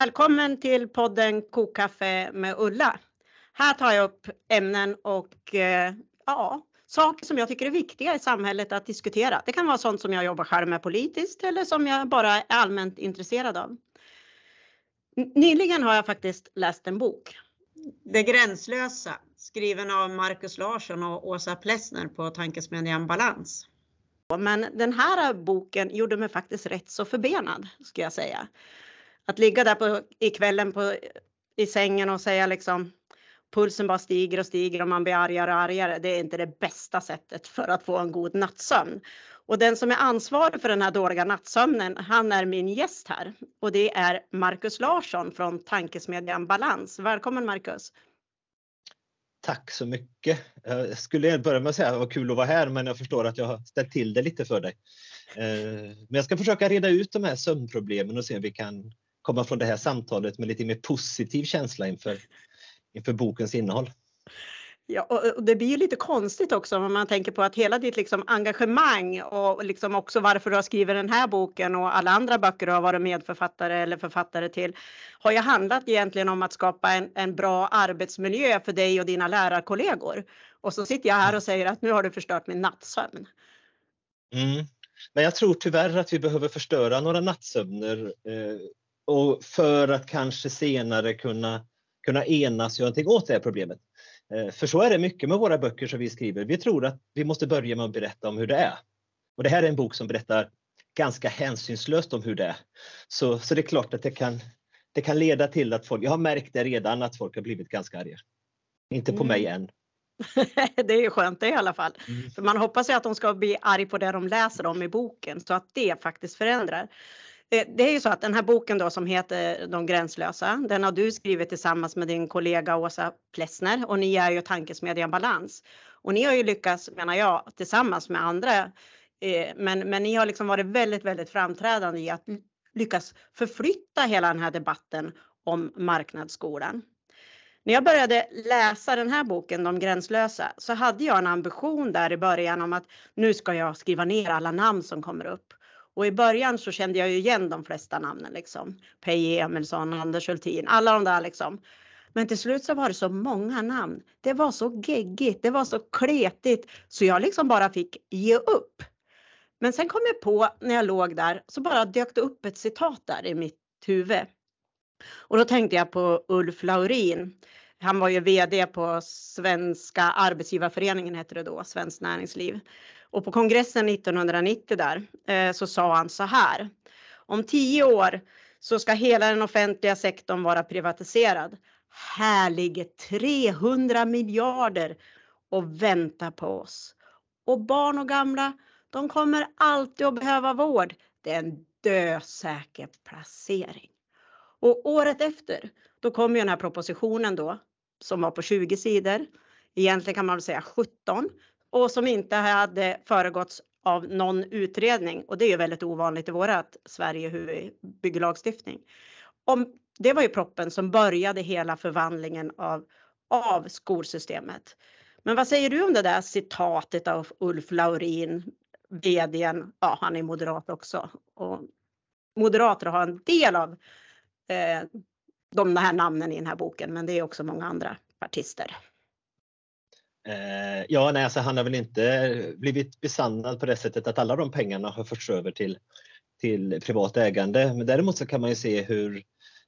Välkommen till podden Kokkaffe med Ulla. Här tar jag upp ämnen och eh, ja, saker som jag tycker är viktiga i samhället att diskutera. Det kan vara sånt som jag jobbar själv med politiskt eller som jag bara är allmänt intresserad av. Nyligen har jag faktiskt läst en bok. Det gränslösa, skriven av Markus Larsson och Åsa Plessner på tankesmedjan Balans. Men den här boken gjorde mig faktiskt rätt så förbenad, ska jag säga. Att ligga där på, i kvällen på, i sängen och säga liksom pulsen bara stiger och stiger och man blir argare och argare. Det är inte det bästa sättet för att få en god nattsömn. Och den som är ansvarig för den här dåliga nattsömnen, han är min gäst här och det är Markus Larsson från tankesmedjan Balans. Välkommen Markus! Tack så mycket. Jag skulle börja med att säga att det var kul att vara här, men jag förstår att jag har ställt till det lite för dig. Eh, men jag ska försöka reda ut de här sömnproblemen och se om vi kan komma från det här samtalet med lite mer positiv känsla inför, inför bokens innehåll. Ja, och det blir ju lite konstigt också om man tänker på att hela ditt liksom engagemang och liksom också varför du har skrivit den här boken och alla andra böcker du har varit medförfattare eller författare till har ju handlat egentligen om att skapa en, en bra arbetsmiljö för dig och dina lärarkollegor. Och så sitter jag här och säger att nu har du förstört min nattsömn. Mm. Men jag tror tyvärr att vi behöver förstöra några nattsömner eh, och för att kanske senare kunna, kunna enas och göra någonting åt det här problemet. Eh, för så är det mycket med våra böcker som vi skriver. Vi tror att vi måste börja med att berätta om hur det är. Och det här är en bok som berättar ganska hänsynslöst om hur det är. Så, så det är klart att det kan, det kan leda till att folk, jag har märkt det redan, att folk har blivit ganska arga. Inte på mm. mig än. det är ju skönt det i alla fall. Mm. För man hoppas ju att de ska bli arg på det de läser om i boken så att det faktiskt förändrar. Det är ju så att den här boken då som heter De gränslösa, den har du skrivit tillsammans med din kollega Åsa Plessner och ni är ju tankesmedjan Balans. Och ni har ju lyckats, menar jag, tillsammans med andra, eh, men, men ni har liksom varit väldigt, väldigt framträdande i att lyckas förflytta hela den här debatten om marknadsskolan. När jag började läsa den här boken, De gränslösa, så hade jag en ambition där i början om att nu ska jag skriva ner alla namn som kommer upp. Och i början så kände jag ju igen de flesta namnen liksom. Peje Emilsson, Anders Hultin, alla de där liksom. Men till slut så var det så många namn. Det var så geggigt, det var så kletigt så jag liksom bara fick ge upp. Men sen kom jag på när jag låg där så bara dök det upp ett citat där i mitt huvud. Och då tänkte jag på Ulf Laurin. Han var ju VD på Svenska Arbetsgivarföreningen hette det då, Svenskt Näringsliv. Och på kongressen 1990 där eh, så sa han så här. Om tio år så ska hela den offentliga sektorn vara privatiserad. Här ligger 300 miljarder och väntar på oss. Och barn och gamla, de kommer alltid att behöva vård. Det är en dösäker placering. Och året efter, då kom ju den här propositionen då, som var på 20 sidor. Egentligen kan man väl säga 17, och som inte hade föregåtts av någon utredning. Och det är ju väldigt ovanligt i vårat Sverige hur vi bygger lagstiftning. Om, det var ju proppen som började hela förvandlingen av, av skolsystemet. Men vad säger du om det där citatet av Ulf Laurin, vdn, ja han är moderat också. Och moderater har en del av eh, de här namnen i den här boken, men det är också många andra partister. Eh, ja, nej, alltså han har väl inte eh, blivit besannad på det sättet att alla de pengarna har förts över till, till privat ägande. Men däremot så kan man ju se hur,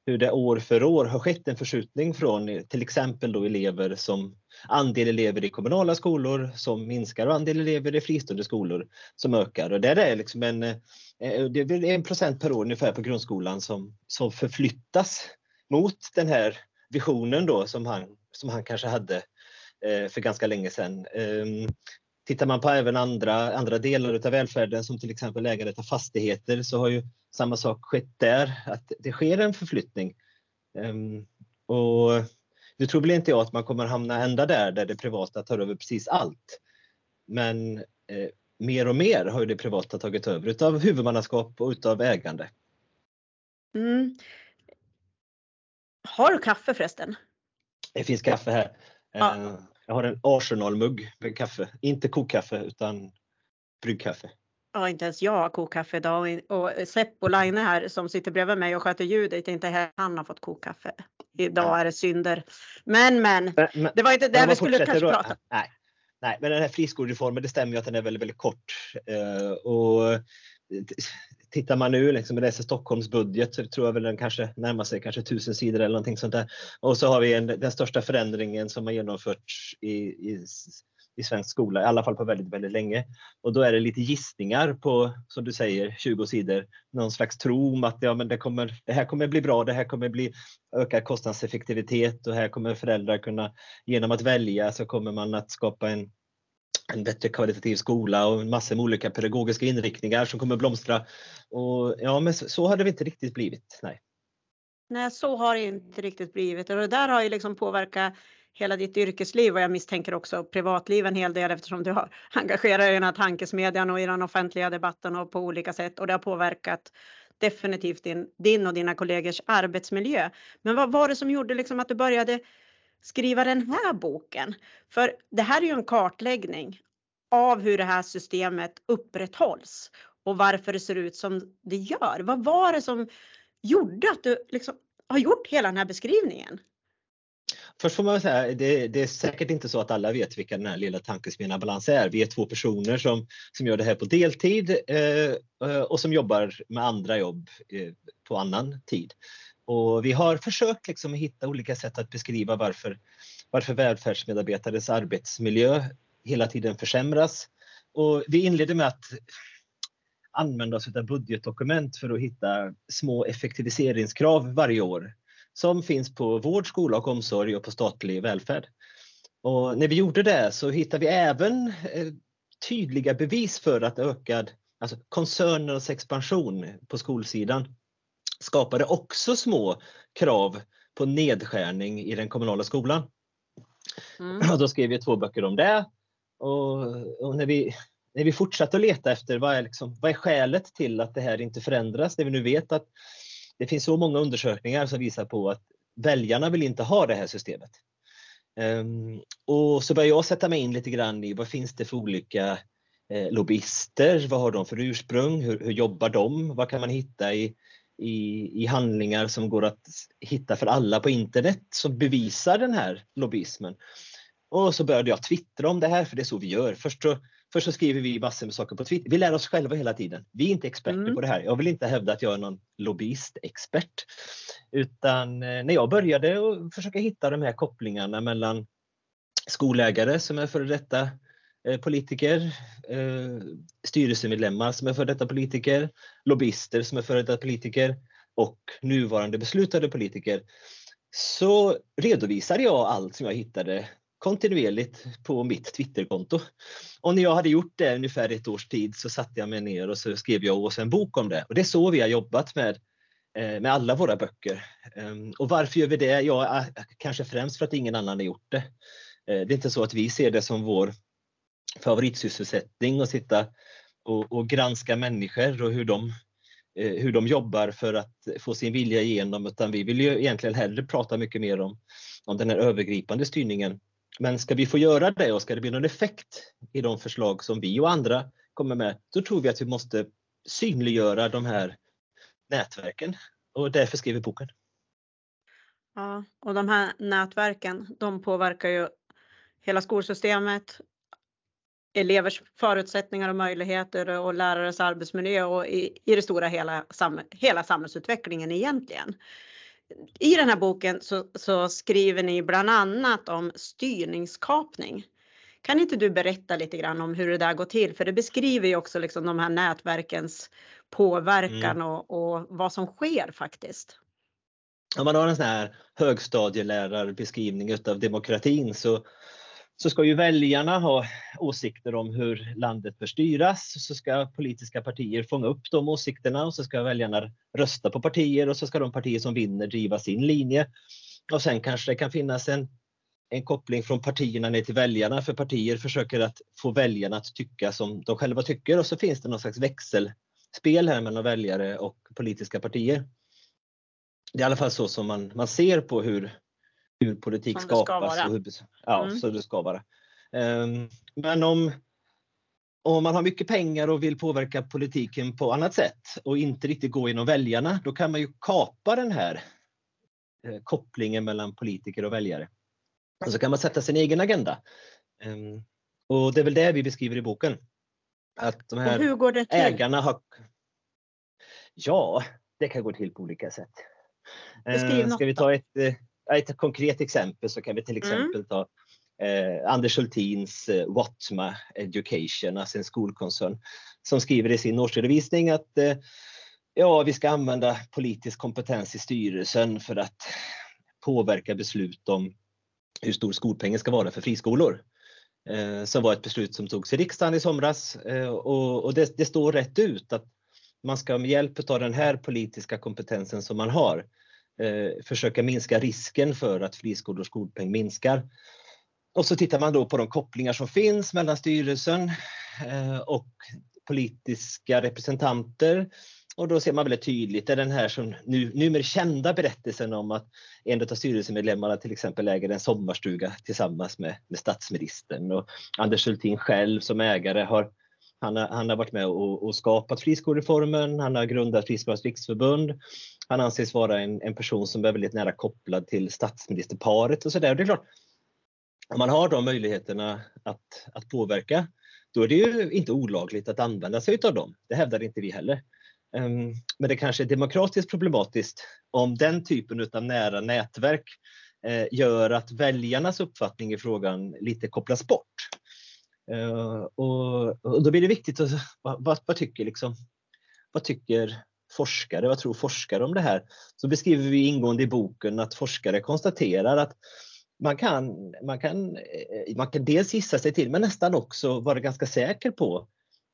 hur det år för år har skett en förskjutning från till exempel då elever som andel elever i kommunala skolor som minskar och andel elever i fristående skolor som ökar. Och där är liksom en, eh, det är en procent per år ungefär på grundskolan som, som förflyttas mot den här visionen då som han, som han kanske hade för ganska länge sedan. Ehm, tittar man på även andra, andra delar av välfärden som till exempel ägandet av fastigheter så har ju samma sak skett där, att det sker en förflyttning. Ehm, och nu tror väl inte jag att man kommer hamna ända där, där det privata tar över precis allt. Men eh, mer och mer har ju det privata tagit över utav huvudmannaskap och utav ägande. Mm. Har du kaffe förresten? Det finns kaffe här. Ja. Jag har en Arsenal-mugg med kaffe. Inte kokkaffe utan bryggkaffe. ja, inte ens jag har kokkaffe idag och Seppo Line här som sitter bredvid mig och sköter ljudet, inte heller han har fått kokkaffe. Idag är det synder. Men men, men, men det var inte det vi skulle kanske då, prata nej, nej, men den här friskolereformen, det stämmer ju att den är väldigt, väldigt kort. Uh, och tittar man nu liksom och läser Stockholms budget så tror jag väl den kanske närmar sig kanske tusen sidor eller någonting sånt där. Och så har vi en, den största förändringen som har genomförts i, i i svensk skola, i alla fall på väldigt, väldigt länge. Och då är det lite gissningar på, som du säger, 20 sidor. Någon slags tro om att ja, men det, kommer, det här kommer bli bra, det här kommer bli ökad kostnadseffektivitet och här kommer föräldrar kunna, genom att välja så kommer man att skapa en en bättre kvalitativ skola och massor med olika pedagogiska inriktningar som kommer blomstra. Och ja, men så, så har det inte riktigt blivit. Nej. Nej, så har det inte riktigt blivit och det där har ju liksom påverkat hela ditt yrkesliv och jag misstänker också privatliv en hel del eftersom du har engagerat dig i den här tankesmedjan och i den offentliga debatten och på olika sätt och det har påverkat definitivt din, din och dina kollegors arbetsmiljö. Men vad var det som gjorde liksom att du började skriva den här boken? För det här är ju en kartläggning av hur det här systemet upprätthålls och varför det ser ut som det gör. Vad var det som gjorde att du liksom har gjort hela den här beskrivningen? Först får man säga, det, det är säkert inte så att alla vet vilka den här lilla tankesmedjan Balans är. Vi är två personer som, som gör det här på deltid eh, eh och som jobbar med andra jobb eh, på annan tid. Och vi har försökt liksom hitta olika sätt att beskriva varför, varför välfärdsmedarbetares arbetsmiljö hela tiden försämras. Och vi inledde med att använda oss av budgetdokument för att hitta små effektiviseringskrav varje år som finns på vård, skola och omsorg och på statlig välfärd. Och när vi gjorde det så hittade vi även eh, tydliga bevis för att ökad alltså koncernernas expansion på skolsidan skapade också små krav på nedskärning i den kommunala skolan. Mm. Och då skrev vi två böcker om det. Och, och, när, vi, när vi fortsatte att leta efter vad är, liksom, vad är skälet till att det här inte förändras, när vi nu vet att det finns så många undersökningar som visar på att väljarna vill inte ha det här systemet. Um, och så börjar jag sätta mig in lite grann i vad finns det för olika eh, lobbyister, vad har de för ursprung, hur, hur jobbar de, vad kan man hitta i, i, i, handlingar som går att hitta för alla på internet som bevisar den här lobbyismen. Och så började jag twittra om det här, för det är så vi gör. Först så Först så skriver vi massor med saker på Twitter. Vi lär oss själva hela tiden. Vi är inte experter mm. på det här. Jag vill inte hävda att jag är någon lobbyistexpert. Utan eh, när jag började att försöka hitta de här kopplingarna mellan skolägare som är före detta Eh, politiker, eh, styrelsemedlemmar som är före detta politiker, lobbyister som är före detta politiker och nuvarande beslutade politiker så redovisade jag allt som jag hittade kontinuerligt på mitt Twitterkonto. Och när jag hade gjort det ungefär ett års tid så satte jag mig ner och så skrev jag också en bok om det. Och det är så vi har jobbat med, eh, med alla våra böcker. Ehm, och varför gör vi det? Ja, kanske främst för att ingen annan har gjort det. Det är inte så att vi ser det som vår favoritsysselsättning att sitta och, och granska människor och hur de eh, hur de jobbar för att få sin vilja igenom. Utan vi vill ju egentligen hellre prata mycket mer om, om den här övergripande styrningen. Men ska vi få göra det och ska det bli någon effekt i de förslag som vi och andra kommer med, då tror vi att vi måste synliggöra de här nätverken. Och därför skriver vi boken. Ja, och de här nätverken, de påverkar ju hela skolsystemet, elevers förutsättningar och möjligheter och lärares arbetsmiljö och i, i det stora hela, hela samhällsutvecklingen egentligen i den här boken så, så, skriver ni bland annat om styrningskapning. Kan inte du berätta lite grann om hur det där går till? För det beskriver ju också liksom de här nätverkens påverkan mm. och, och, vad som sker faktiskt. Om man har en sån här högstadielärarbeskrivning utav demokratin så så ska ju väljarna ha åsikter om hur landet bör styras. Så ska politiska partier fånga upp de åsikterna och så ska väljarna rösta på partier och så ska de partier som vinner driva sin linje. Och sen kanske det kan finnas en, en koppling från partierna ner till väljarna för partier försöker att få väljarna att tycka som de själva tycker och så finns det någon slags växelspel här mellan väljare och politiska partier. Det är i alla fall så som man, man ser på hur hur politik som skapas. Ska hur, ja, mm. så det ska vara. Um, men om, om man har mycket pengar och vill påverka politiken på annat sätt och inte riktigt gå genom väljarna, då kan man ju kapa den här eh, kopplingen mellan politiker och väljare. Och så kan man sätta sin egen agenda. Um, och det är väl det vi beskriver i boken. Att de här hur går det till? ägarna har... Ja, det kan gå till på olika sätt. Beskriv uh, ska vi ta ett, eh, ett konkret exempel så kan vi till mm. exempel mm. ta eh, Anders Schultins eh, Watma Education, alltså en skolkoncern, som skriver i sin årsredovisning att eh, ja, vi ska använda politisk kompetens i styrelsen för att påverka beslut om hur stor skolpengen ska vara för friskolor. Eh, som var ett beslut som togs i riksdagen i somras eh, och, och det, det, står rätt ut att man ska med hjälp av den här politiska kompetensen som man har Eh, försöka minska risken för att friskolors skolpeng minskar. Och så tittar man då på de kopplingar som finns mellan styrelsen eh, och politiska representanter. Och då ser man väldigt tydligt, det är den här som nu, numera kända berättelsen om att en av styrelsemedlemmarna till exempel äger en sommarstuga tillsammans med, med statsministern och Anders Hultin själv som ägare har han har, han har varit med och, och skapat friskolereformen, han har grundat Friskolornas riksförbund. Han anses vara en, en person som är väldigt nära kopplad till statsministerparet och sådär. Det är klart, om man har de möjligheterna att, att påverka, då är det ju inte olagligt att använda sig av dem. Det hävdar inte vi heller. Ehm, men det kanske är demokratiskt problematiskt om den typen av nära nätverk eh, gör att väljarnas uppfattning i frågan lite kopplas bort. Eh, och, och, då blir det viktigt att vad, vad, tycker liksom, vad tycker forskare, vad tror forskare om det här? Så beskriver vi ingående i boken att forskare konstaterar att man kan, man, kan, eh, man kan dels gissa sig till men nästan också vara ganska säker på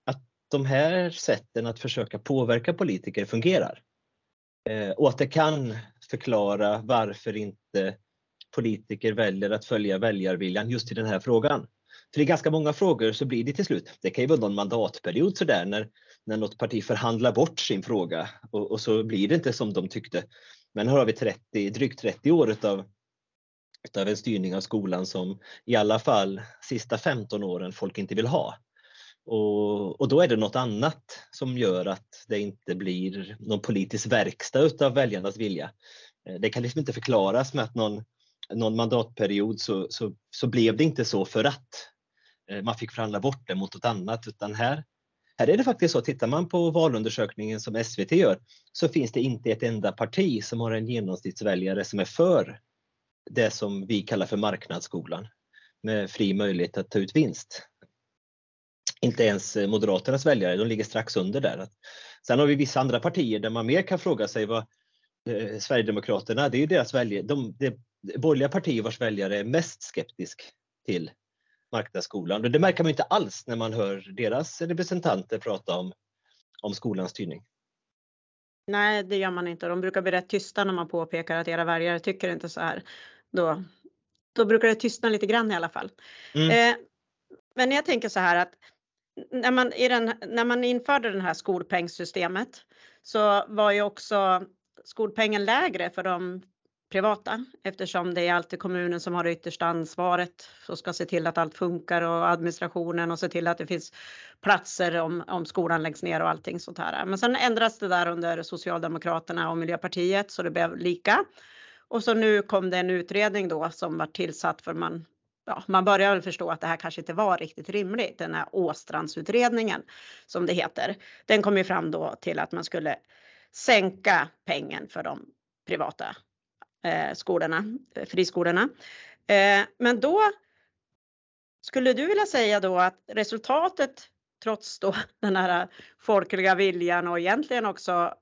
att de här sätten att försöka påverka politiker fungerar. Eh, och att det kan förklara varför inte politiker väljer att följa väljarviljan just i den här frågan. För i ganska många frågor så blir det till slut, det kan ju vara någon mandatperiod sådär när, när något parti förhandlar bort sin fråga och, och så blir det inte som de tyckte. Men här har vi 30, drygt 30 år utav utav en styrning av skolan som i alla fall sista 15 åren folk inte vill ha. Och, och, då är det något annat som gör att det inte blir någon politisk verkstad utav väljarnas vilja. Eh, det kan liksom inte förklaras med att någon, någon mandatperiod så, så, så blev det inte så för att Eh, man fick förhandla bort det mot något annat utan här, här är det faktiskt så, tittar man på valundersökningen som SVT gör så finns det inte ett enda parti som har en genomsnittsväljare som är för det som vi kallar för marknadsskolan med fri möjlighet att ta ut vinst. Inte ens eh, Moderaternas väljare, de ligger strax under där. Sen har vi vissa andra partier där man mer kan fråga sig vad eh, Sverigedemokraterna, det är ju deras väljare, de, de borgerliga partier vars väljare är mest skeptisk till marknadsskolan. Och det märker man inte alls när man hör deras representanter prata om, om skolans styrning. Nej, det gör man inte. De brukar bli rätt tysta när man påpekar att era väljare tycker inte så här då, då brukar det tystna lite grann i alla fall. Mm. Eh, men jag tänker så här att när man, i den, när man införde det här skolpengssystemet så var ju också skolpengen lägre för de privata eftersom det är alltid kommunen som har det yttersta ansvaret och ska se till att allt funkar och administrationen och se till att det finns platser om, om skolan läggs ner och allting sånt här. Men sen ändras det där under Socialdemokraterna och Miljöpartiet så det blev lika. Och så nu kom det en utredning då som var tillsatt för man Ja, man börjar väl förstå att det här kanske inte var riktigt rimligt. Den här Åstrandsutredningen som det heter. Den kom ju fram då till att man skulle sänka pengen för de privata Eh, skolorna, eh, friskolorna. Eh, men då skulle du vilja säga då att resultatet trots då den här folkliga viljan och egentligen också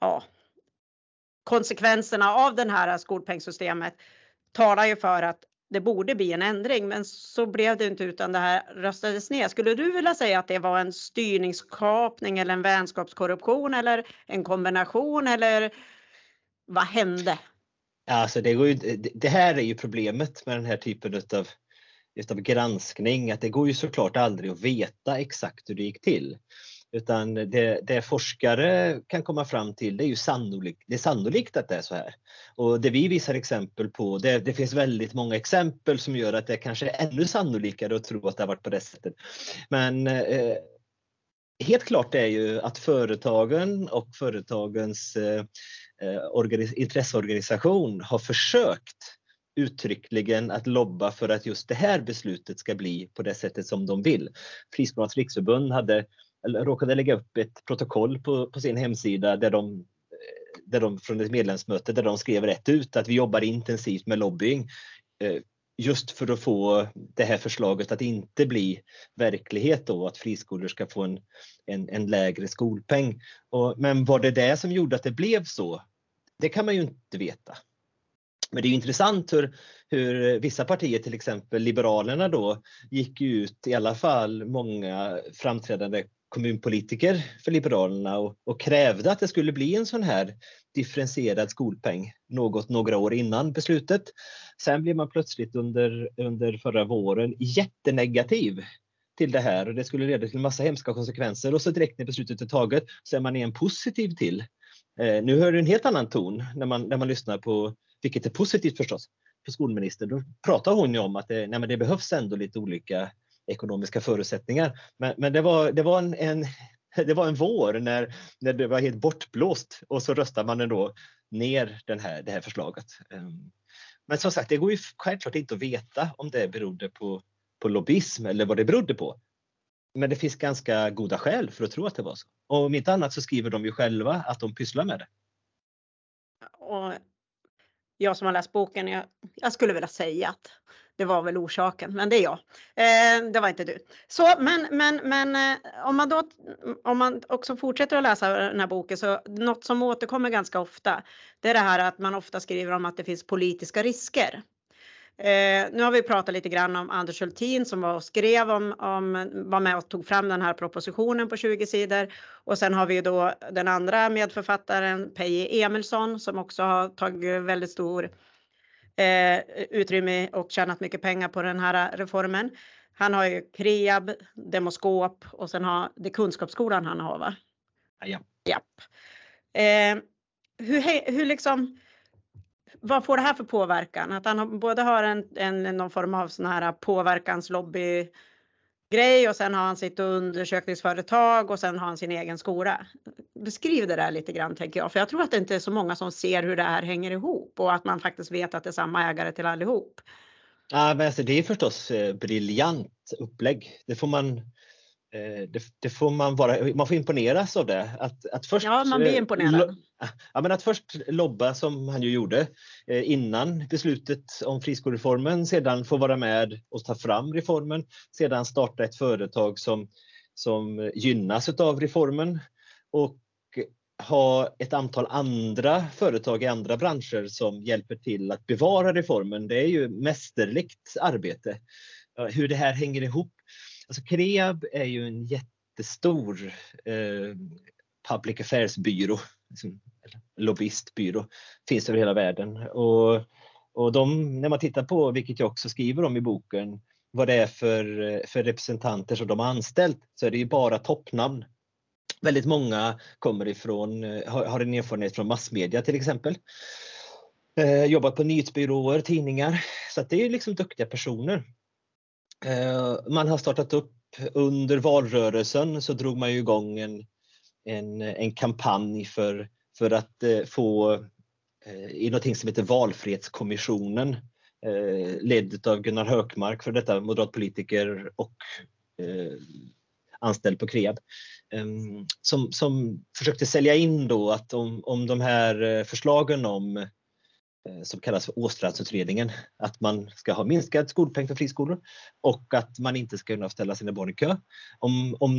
ja, konsekvenserna av den här skolpengssystemet talar ju för att det borde bli en ändring, men så blev det inte utan det här röstades ner. Skulle du vilja säga att det var en styrningskapning eller en vänskapskorruption eller en kombination eller vad hände? Alltså det, går ju, det här är ju problemet med den här typen utav, utav granskning, att det går ju såklart aldrig att veta exakt hur det gick till. Utan det, det, forskare kan komma fram till det är ju sannolikt, det är sannolikt att det är så här. Och det vi visar exempel på, det, det finns väldigt många exempel som gör att det kanske är ännu sannolikare att tro att det har varit på det sättet. Men eh, helt klart är ju att företagen och företagens eh, eh Eh, intresseorganisation har försökt uttryckligen att lobba för att just det här beslutet ska bli på det sättet som de vill. Friskolornas riksförbund hade, råkade lägga upp ett protokoll på, på sin hemsida där de, eh, där de från ett medlemsmöte där de skrev rätt ut att vi jobbar intensivt med lobbying eh, just för att få det här förslaget att inte bli verklighet då, att friskolor ska få en, en, en lägre skolpeng. Och, men var det det som gjorde att det blev så? Det kan man ju inte veta. Men det är intressant hur, hur vissa partier, till exempel Liberalerna då, gick ut, i alla fall många framträdande kommunpolitiker för Liberalerna och, och, krävde att det skulle bli en sån här differentierad skolpeng något några år innan beslutet. Sen blev man plötsligt under, under förra våren jättenegativ till det här och det skulle leda till massa hemska konsekvenser och så direkt när beslutet är taget så är man igen positiv till. Eh, nu hör du en helt annan ton när man, när man lyssnar på vilket är positivt förstås, för skolministern. Då pratar hon ju om att det, nej, det behövs ändå lite olika ekonomiska förutsättningar. Men, men det, var, det, var en, en, det var en vår när, när det var helt bortblåst och så röstar man ändå ner den här, det här förslaget. Ehm, men som sagt, det går ju självklart inte att veta om det berodde på, på lobbyism eller vad det berodde på. Men det finns ganska goda skäl för att tro att det var så. Och om inte annat så skriver de ju själva att de pysslar med det. Och jag som har läst boken, jag, jag, skulle vilja säga att det var väl orsaken, men det är jag. Eh, det var inte du. Så, men, men, men eh, om man då om man också fortsätter att läsa den här boken så något som återkommer ganska ofta, det är det här att man ofta skriver om att det finns politiska risker. Eh, nu har vi pratat lite grann om Anders Hultin som var och skrev om, om, var med och tog fram den här propositionen på 20 sidor. Och sen har vi då den andra medförfattaren Peje Emilsson som också har tagit väldigt stor eh, utrymme och tjänat mycket pengar på den här reformen. Han har ju Kreab, Demoskop och sen har det Kunskapsskolan han har va? Ja. Japp. Eh, hur, hur liksom vad får det här för påverkan? Att han både har en, en, någon form av sån här påverkanslobby grej och sen har han sitt undersökningsföretag och sen har han sin egen skola. Beskriv det där lite grann tänker jag, för jag tror att det inte är så många som ser hur det här hänger ihop och att man faktiskt vet att det är samma ägare till allihop. Ja, men alltså, det är förstås eh, briljant upplägg. Det får man Eh, det, det, får man, vara, man får imponeras av det. Att, att först, ja, man blir eh, imponerad. Ja, men att först lobba som han ju gjorde eh, innan beslutet om friskolereformen, sedan få vara med och ta fram reformen, sedan starta ett företag som, som gynnas av reformen och ha ett antal andra företag i andra branscher som hjälper till att bevara reformen. Det är ju mästerligt arbete. Hur det här hänger ihop Alltså Kreab är ju en jättestor eh, public affairs-byrå, liksom, lobbyistbyrå, finns över hela världen. Och, och de, när man tittar på, vilket jag också skriver om i boken, vad det är för, för representanter som de har anställt så är det ju bara toppnamn. Väldigt många kommer ifrån, eh, har, har en erfarenhet från massmedia till exempel. Eh, jobbat på nyhetsbyråer, tidningar. Så att det är liksom duktiga personer. Eh, man har startat upp under valrörelsen så drog man ju igång en, en, en kampanj för, för att eh, få eh, i någonting som heter Valfrihetskommissionen ledd av Gunnar Hökmark, för detta moderatpolitiker och anställd på Kreab, ehm, som, som försökte sälja in då att om, om de här förslagen om som kallas för Åstrandsutredningen, att man ska ha minskad skolpeng för friskolor och att man inte ska kunna ställa sina barn i kö. Om, om,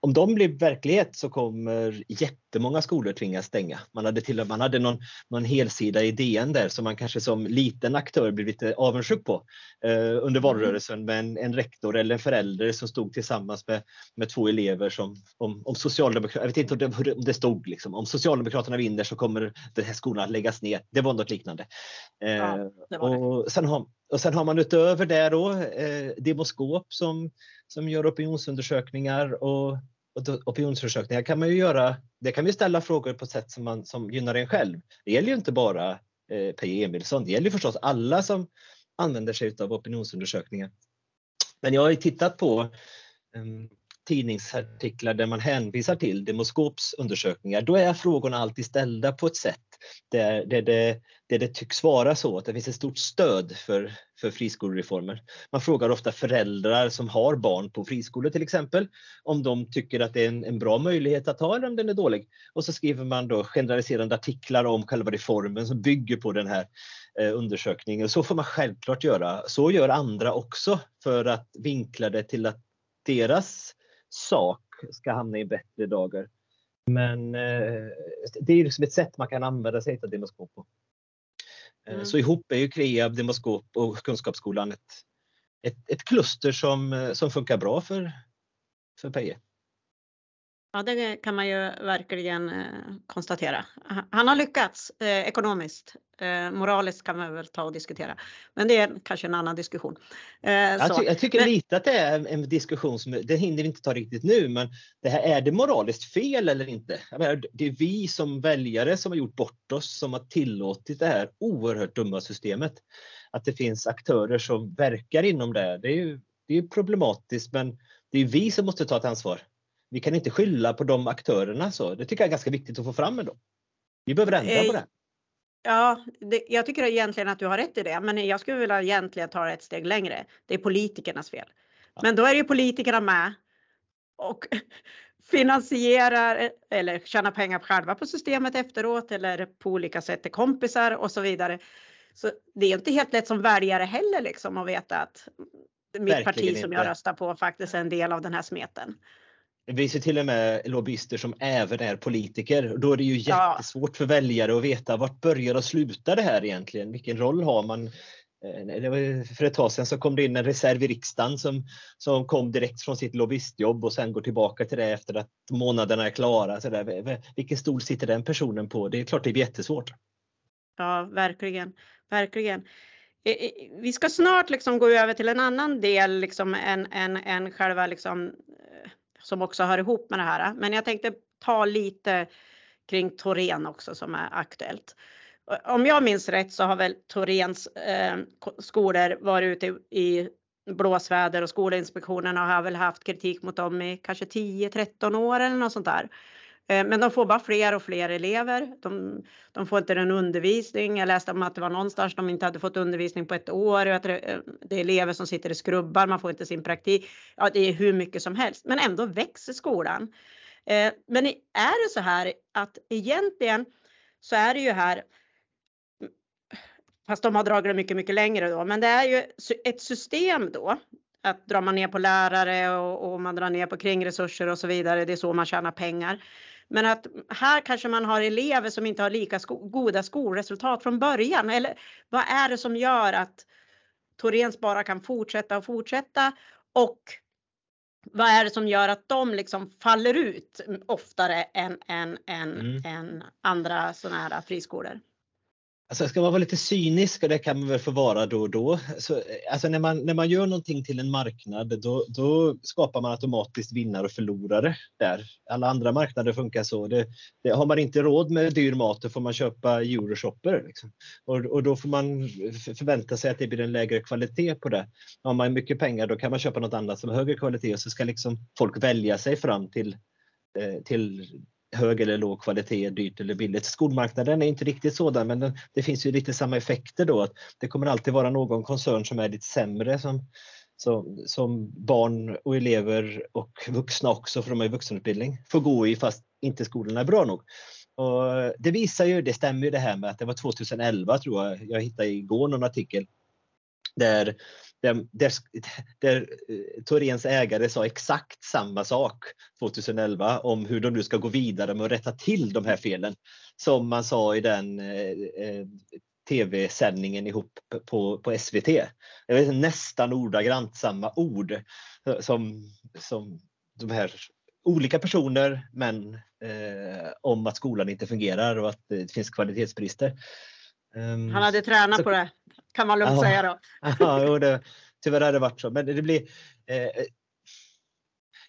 om de blir verklighet så kommer jättemånga skolor tvingas stänga. Man hade, till, man hade någon, någon helsida i DN där som man kanske som liten aktör blev lite avundsjuk på eh, under mm. valrörelsen med en, en, rektor eller en förälder som stod tillsammans med, med två elever som om, om Socialdemokraterna, jag vet inte om det, om det stod liksom, om Socialdemokraterna vinner så kommer den här skolan att läggas ner. Det var något liknande liknande. Ja, det det. Och, sen har, och sen har man utöver det då eh, Demoskop som, som gör opinionsundersökningar och opinionsundersökningar kan man ju göra, det kan vi ställa frågor på sätt som, man, som gynnar en själv. Det gäller ju inte bara eh, Peje Emilsson, det gäller förstås alla som använder sig av opinionsundersökningar. Men jag har tittat på um, tidningsartiklar där man hänvisar till Demoskops undersökningar, då är frågorna alltid ställda på ett sätt där, där, det, där det tycks vara så att det finns ett stort stöd för, för friskolereformer. Man frågar ofta föräldrar som har barn på friskolor till exempel om de tycker att det är en, en bra möjlighet att ha eller om den är dålig. Och så skriver man då generaliserande artiklar om själva reformen som bygger på den här eh, undersökningen. Så får man självklart göra. Så gör andra också för att vinkla det till att deras sak ska hamna i bättre dagar. Men eh, det är liksom ett sätt man kan använda sig av Demoskop på. Eh, mm. Så ihop är ju Kreab, Demoskop och Kunskapsskolan ett, ett, ett kluster som, eh, som funkar bra för, för Peje. Ja, det kan man ju verkligen eh, konstatera. Han har lyckats eh, ekonomiskt. Eh, moraliskt kan man väl ta och diskutera, men det är kanske en annan diskussion. Eh, jag, ty jag, tycker men... lite att det är en diskussion som det hinner vi inte ta riktigt nu, men det här, är det moraliskt fel eller inte? Menar, det är vi som väljare som har gjort bort oss som har tillåtit det här oerhört dumma systemet. Att det finns aktörer som verkar inom det, det är ju det är problematiskt, men det är vi som måste ta ett ansvar vi kan inte skylla på de aktörerna. Så det tycker jag är ganska viktigt att få fram ändå. Vi behöver ändra på det. Ja, det, jag tycker egentligen att du har rätt i det, men jag skulle vilja egentligen ta det ett steg längre. Det är politikernas fel. Ja. Men då är ju politikerna med och finansierar eller tjänar pengar själva på systemet efteråt eller på olika sätt är kompisar och så vidare. Så det är inte helt lätt som väljare heller liksom att veta att mitt Verkligen parti som jag röstar på faktiskt är en del av den här smeten. Finns ju till och med lobbyister som även är politiker. Då är det ju jättesvårt för väljare att veta vart börjar och slutar det här egentligen? Vilken roll har man? Eh, för ett tag sedan så kom det in en reserv i riksdagen som, som kom direkt från sitt lobbyistjobb och sen går tillbaka till det efter att månaderna är klara. Så där. Vilken stol sitter den personen på? Det är klart det är jättesvårt. Ja, verkligen. Verkligen. Vi ska snart liksom gå över till en annan del liksom än, än, än själva liksom som också hör ihop med det här. Men jag tänkte ta lite kring Torén också som är aktuellt. Om jag minns rätt så har väl Torens eh, skolor varit ute i blåsväder och Skolinspektionen har väl haft kritik mot dem i kanske 10-13 år eller något sånt där. Eh, men de får bara fler och fler elever. De, de, får inte den undervisning. Jag läste om att det var någonstans de inte hade fått undervisning på ett år. Att det, eh, det är elever som sitter i skrubbar, man får inte sin praktik. Ja, det är hur mycket som helst, men ändå växer skolan. Eh, men är det så här att egentligen så är det ju här fast de har dragit det mycket, mycket längre då, men det är ju ett system då att drar man ner på lärare och, och, man drar ner på kringresurser och så vidare, det är så man tjänar pengar. Men att här kanske man har elever som inte har lika sko goda skolresultat från början. Eller vad är det som gör att Torens bara kan fortsätta och fortsätta? Och vad är det som gör att de liksom faller ut oftare än, än, än, mm. än andra sådana här friskolor? Alltså ska man vara lite cynisk, och det kan man väl få vara då och då, så, alltså när, man, när man gör någonting till en marknad då, då skapar man automatiskt vinnare och förlorare där. Alla andra marknader funkar så. Det, det, har man inte råd med dyr mat då får man köpa euroshopper. Liksom. Och, och då får man förvänta sig att det blir en lägre kvalitet på det. Har man mycket pengar då kan man köpa något annat som har högre kvalitet och så ska liksom folk välja sig fram till, eh, till hög eller låg kvalitet, dyrt eller billigt. Skolmarknaden är inte riktigt sådan men det finns ju lite samma effekter då. att Det kommer alltid vara någon koncern som är lite sämre som, som, som barn och elever och vuxna också, för de har ju vuxenutbildning, får gå i fast inte skolorna är bra nog. Och det visar ju, det stämmer ju det här med att det var 2011 tror jag, jag hittade igår någon artikel där där, där, där eh, Torens ägare sa exakt samma sak 2011 om hur de nu ska gå vidare med att rätta till de här felen som man sa i den eh, eh tv-sändningen ihop på, på SVT. Jag vet, nästan ordagrant samma ord eh, som, som de här olika personer men eh, om att skolan inte fungerar och att det finns kvalitetsbrister. Um, Han hade tränat så, på det kan man lugnt ja, säga då. ja, jo, det, tyvärr har det varit så. Men det blir, eh,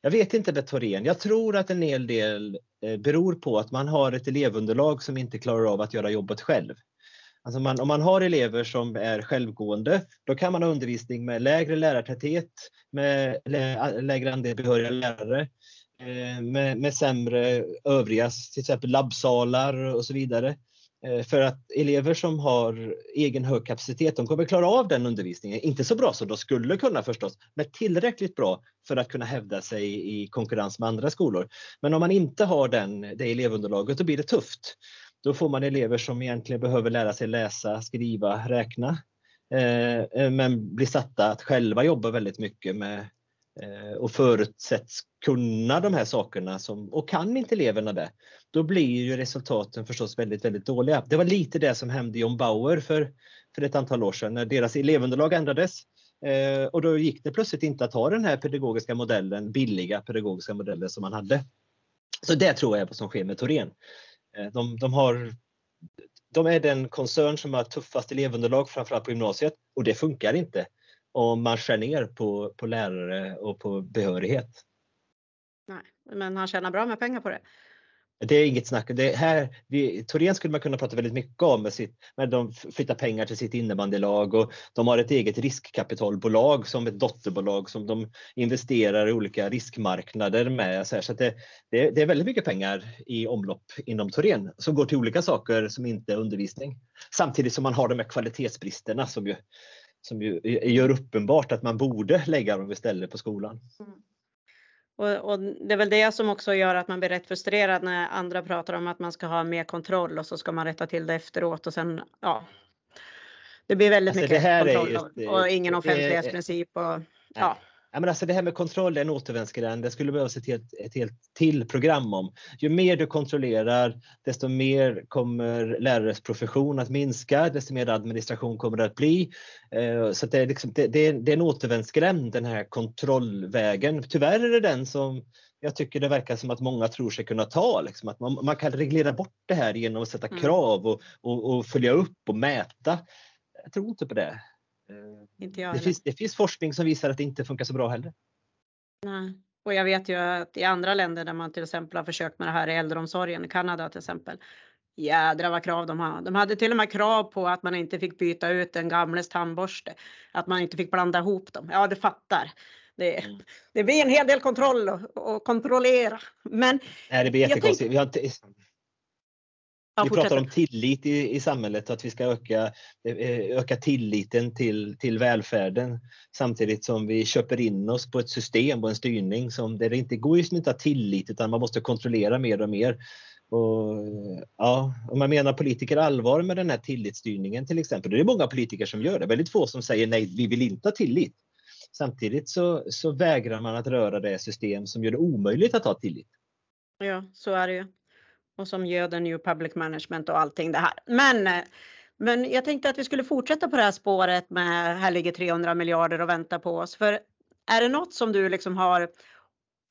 Jag vet inte med Torén. Jag tror att en hel del eh, beror på att man har ett elevunderlag som inte klarar av att göra jobbet själv. Alltså man, om man har elever som är självgående, då kan man ha undervisning med lägre lärartäthet, med lägre andel behöriga lärare, eh, med, med sämre övriga, till exempel labbsalar och så vidare. Eh, för att elever som har egen hög kapacitet, de kommer klara av den undervisningen. Inte så bra som de skulle kunna förstås, men tillräckligt bra för att kunna hävda sig i konkurrens med andra skolor. Men om man inte har den, det elevunderlaget, då blir det tufft. Då får man elever som egentligen behöver lära sig läsa, skriva, räkna. Eh, eh, men blir satta att själva jobba väldigt mycket med Eh, och förutsätts kunna de här sakerna som, och kan inte eleverna det, då blir ju resultaten förstås väldigt, väldigt dåliga. Det var lite det som hände John Bauer för, för ett antal år sedan när deras elevunderlag ändrades. Eh, och då gick det plötsligt inte att ha den här pedagogiska modellen, billiga pedagogiska modellen som man hade. Så det tror jag är vad som sker med Torén. Eh, de, de, har, de är den koncern som har tuffast elevunderlag framförallt på gymnasiet och det funkar inte om man skär ner på, på lärare och på behörighet. Nej, men han tjänar bra med pengar på det. Det är inget snack. Det här, vi, Torén skulle man kunna prata väldigt mycket om. Med sitt, med de flyttar pengar till sitt innebandylag och de har ett eget riskkapitalbolag som ett dotterbolag som de investerar i olika riskmarknader med. Så, här, så det, det, det, är väldigt mycket pengar i omlopp inom Torén som går till olika saker som inte är undervisning. Samtidigt som man har de här kvalitetsbristerna som ju, som ju gör uppenbart att man borde lägga dem istället på skolan. Mm. Och, och, det är väl det som också gör att man blir rätt frustrerad när andra pratar om att man ska ha mer kontroll och så ska man rätta till det efteråt och sen ja. Det blir väldigt alltså mycket kontroll just, och, ingen offentlighetsprincip och ja. Ja, men alltså det här med kontroll är en återvändsgränd. Det skulle behövas ett helt, ett helt till program om. Ju mer du kontrollerar, desto mer kommer lärares profession att minska, desto mer administration kommer det att bli. Eh, så det är, liksom, det, det, är, det är en återvändsgränd, den här kontrollvägen. Tyvärr är det den som jag tycker det verkar som att många tror sig kunna ta. Liksom, att man, man kan reglera bort det här genom att sätta mm. krav och, och, och följa upp och mäta. Jag tror inte på det. Eh, inte jag det, finns, det finns forskning som visar att det inte funkar så bra heller. Nej. Och jag vet ju att i andra länder där man till exempel har försökt med det här i äldreomsorgen, i Kanada till exempel. Jädrar vad krav de har. De hade till och med krav på att man inte fick byta ut en gamles tandborste. Att man inte fick blanda ihop dem. Ja, det fattar. Det, mm. det blir en hel del kontroll och, och kontrollera. Men Nej, det blir jättekonstigt. Vi har inte, Ja, vi pratar om tillit i, i samhället, att vi ska öka, eh, öka tilliten till, till välfärden samtidigt som vi köper in oss på ett system och en styrning som där det inte går just inte att ha tillit utan man måste kontrollera mer och mer. Och, ja, om man menar politiker allvar med den här tillitsstyrningen till exempel, det är många politiker som gör det, väldigt få som säger nej, vi vill inte ha tillit. Samtidigt så, så vägrar man att röra det system som gör det omöjligt att ha tillit. Ja, så är det ju och som göder New Public Management och allting det här. Men, eh, men jag tänkte att vi skulle fortsätta på det här spåret med här ligger 300 miljarder och väntar på oss. För är det något som du liksom har, i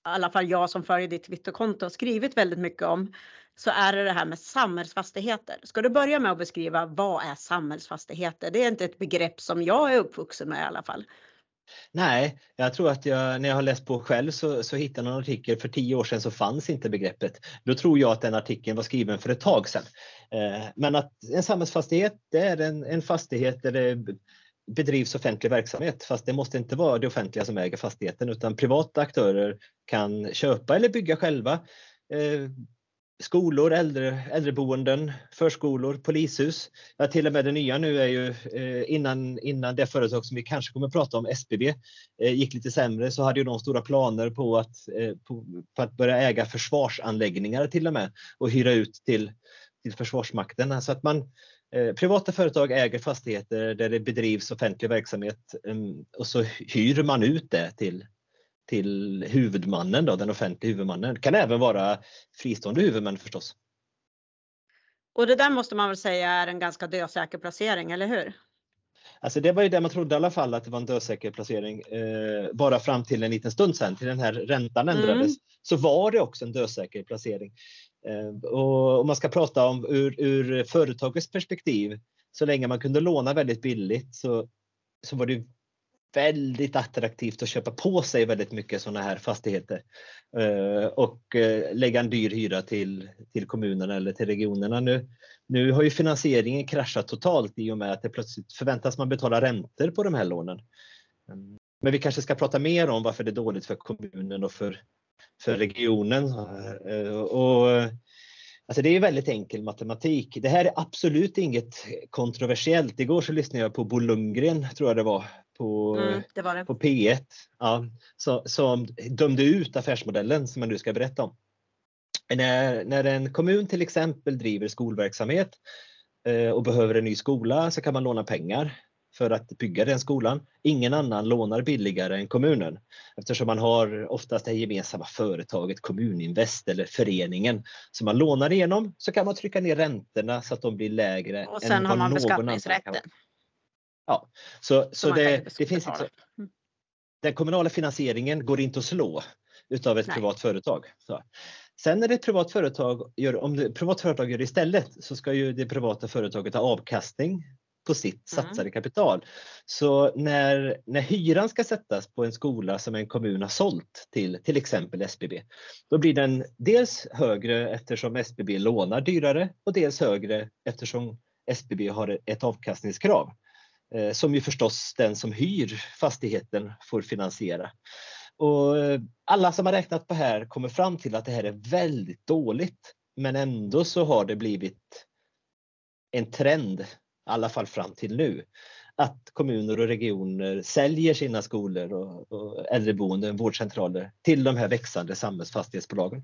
alla fall jag som följer ditt Twitterkonto, skrivit väldigt mycket om så är det det här med samhällsfastigheter. Ska du börja med att beskriva vad är samhällsfastigheter? Det är inte ett begrepp som jag är uppvuxen med i alla fall. Nej, jag tror att jag, när jag har läst på själv så, så hittade jag en artikel för tio år sedan så fanns inte begreppet. Då tror jag att den artikeln var skriven för ett tag sedan. Eh, men att en samhällsfastighet, det är en, en fastighet där det bedrivs offentlig verksamhet. Fast det måste inte vara det offentliga som äger fastigheten utan privata aktörer kan köpa eller bygga själva eh, skolor, äldre, äldreboenden, förskolor, polishus. Ja, till och med det nya nu är ju eh, innan, innan det företag som vi kanske kommer att prata om, SBB, eh, gick lite sämre så hade ju de stora planer på att, eh, på, på, att börja äga försvarsanläggningar till och med och hyra ut till, till Försvarsmakten. Så att man, eh, privata företag äger fastigheter där det bedrivs offentlig verksamhet mm, och så hyr man ut det till till huvudmannen, då, den offentliga huvudmannen. Det kan även vara fristående huvudmän förstås. Och det där måste man väl säga är en ganska dösäker placering, eller hur? Alltså det var ju det man trodde i alla fall att det var en dösäker placering. Eh, bara fram till en liten stund sedan, till den här räntan ändrades, mm. så var det också en dösäker placering. Eh, och om man ska prata om ur, ur företagets perspektiv, så länge man kunde låna väldigt billigt så, så var det väldigt attraktivt att köpa på sig väldigt mycket sådana här fastigheter eh, och eh, lägga en dyr hyra till, till kommunerna eller till regionerna. Nu, nu har ju finansieringen kraschat totalt i och med att det plötsligt förväntas man betala räntor på de här lånen. Mm. Men vi kanske ska prata mer om varför det är dåligt för kommunen och för, för regionen. Eh, och, alltså det är väldigt enkel matematik. Det här är absolut inget kontroversiellt. Igår så lyssnade jag på Bo Lundgren, tror jag det var, på, mm, det var det. på P1 ja, så, som dömde ut affärsmodellen som jag nu ska berätta om. När, när en kommun till exempel driver skolverksamhet eh, och behöver en ny skola så kan man låna pengar för att bygga den skolan. Ingen annan lånar billigare än kommunen eftersom man har oftast det gemensamma företaget Kommuninvest eller föreningen som man lånar igenom så kan man trycka ner räntorna så att de blir lägre. Och sen än har man beskattningsrätten. Ja, så, så det, det finns liksom, den kommunala finansieringen går inte att slå utav ett Nej. privat företag. Så. Sen när ett privat företag gör, om det privat företag gör det istället så ska ju det privata företaget ha avkastning på sitt mm. satsade mm. kapital. Så när, när hyran ska sättas på en skola som en kommun har sålt till till exempel SBB, då blir den dels högre eftersom SBB lånar dyrare och dels högre eftersom SBB har ett avkastningskrav. Eh, som ju förstås den som hyr fastigheten får finansiera. Och eh, alla som har räknat på här kommer fram till att det här är väldigt dåligt. Men ändå så har det blivit en trend, i alla fall fram till nu, att kommuner och regioner säljer sina skolor och, och äldreboenden, vårdcentraler till de här växande samhällsfastighetsbolagen.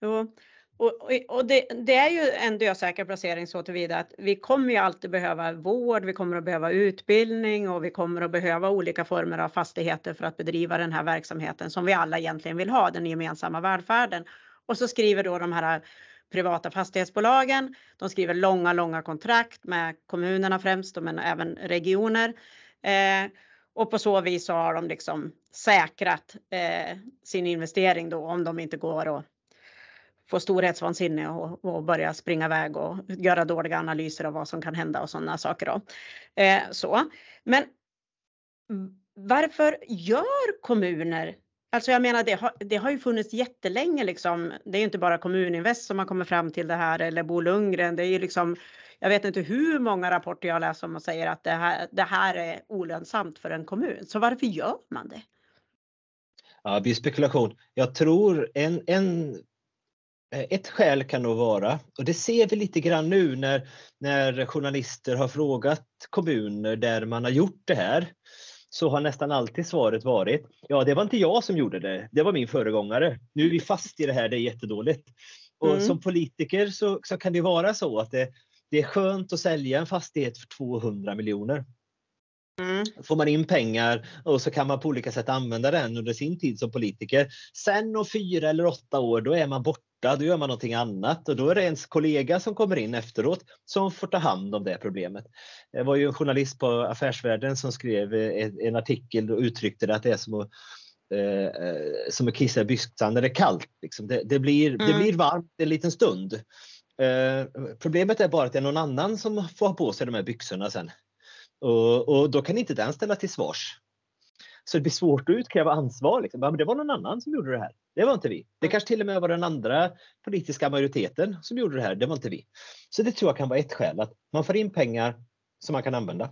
Jo, och, och det, det, är ju en dödsäker placering så tillvida att vi kommer ju alltid behöva vård, vi kommer att behöva utbildning och vi kommer att behöva olika former av fastigheter för att bedriva den här verksamheten som vi alla egentligen vill ha, den gemensamma välfärden. Och så skriver då de här privata fastighetsbolagen, de skriver långa, långa kontrakt med kommunerna främst, men även regioner. Eh, och på så vis så har de liksom säkrat eh, sin investering då om de inte går att få storhetsvansinne och, och börja springa iväg och göra dåliga analyser av vad som kan hända och sådana saker. Då. Eh, så. Men varför gör kommuner Alltså jag menar det har, det har ju funnits jättelänge liksom. Det är inte bara Kommuninvest som har kommit fram till det här eller Bo Lundgren. Det är ju liksom, jag vet inte hur många rapporter jag läser om och säger att det här, det här är olönsamt för en kommun. Så varför gör man det? Ja, det blir spekulation. Jag tror en, en ett skäl kan nog vara, och det ser vi lite grann nu när, när journalister har frågat kommuner där man har gjort det här, så har nästan alltid svaret varit, ja det var inte jag som gjorde det, det var min föregångare. Nu är vi fast i det här, det är jättedåligt. Och mm. som politiker så, så kan det vara så att det, det är skönt att sälja en fastighet för 200 miljoner. Mm. Får man in pengar och så kan man på olika sätt använda den under sin tid som politiker. Sen om fyra eller åtta år då är man borta borta, då gör man någonting annat och då är det ens kollega som kommer in efteråt som får ta hand om det problemet. Det var ju en journalist på Affärsvärlden som skrev en artikel och uttryckte det att det är som att eh, som att kissa i byxan när det är kallt. Liksom. Det, det, blir, mm. det blir varmt en liten stund. Eh, problemet är bara att det är någon annan som får ha på sig de här byxorna sen. Och, och då kan inte den ställa till svars. Så det blir svårt att utkräva ansvar. Liksom. Men det var någon annan som gjorde det här. Det var inte vi. Det kanske till och med var den andra politiska majoriteten som gjorde det här. Det var inte vi. Så det tror jag kan vara ett skäl. Att man får in pengar som man kan använda.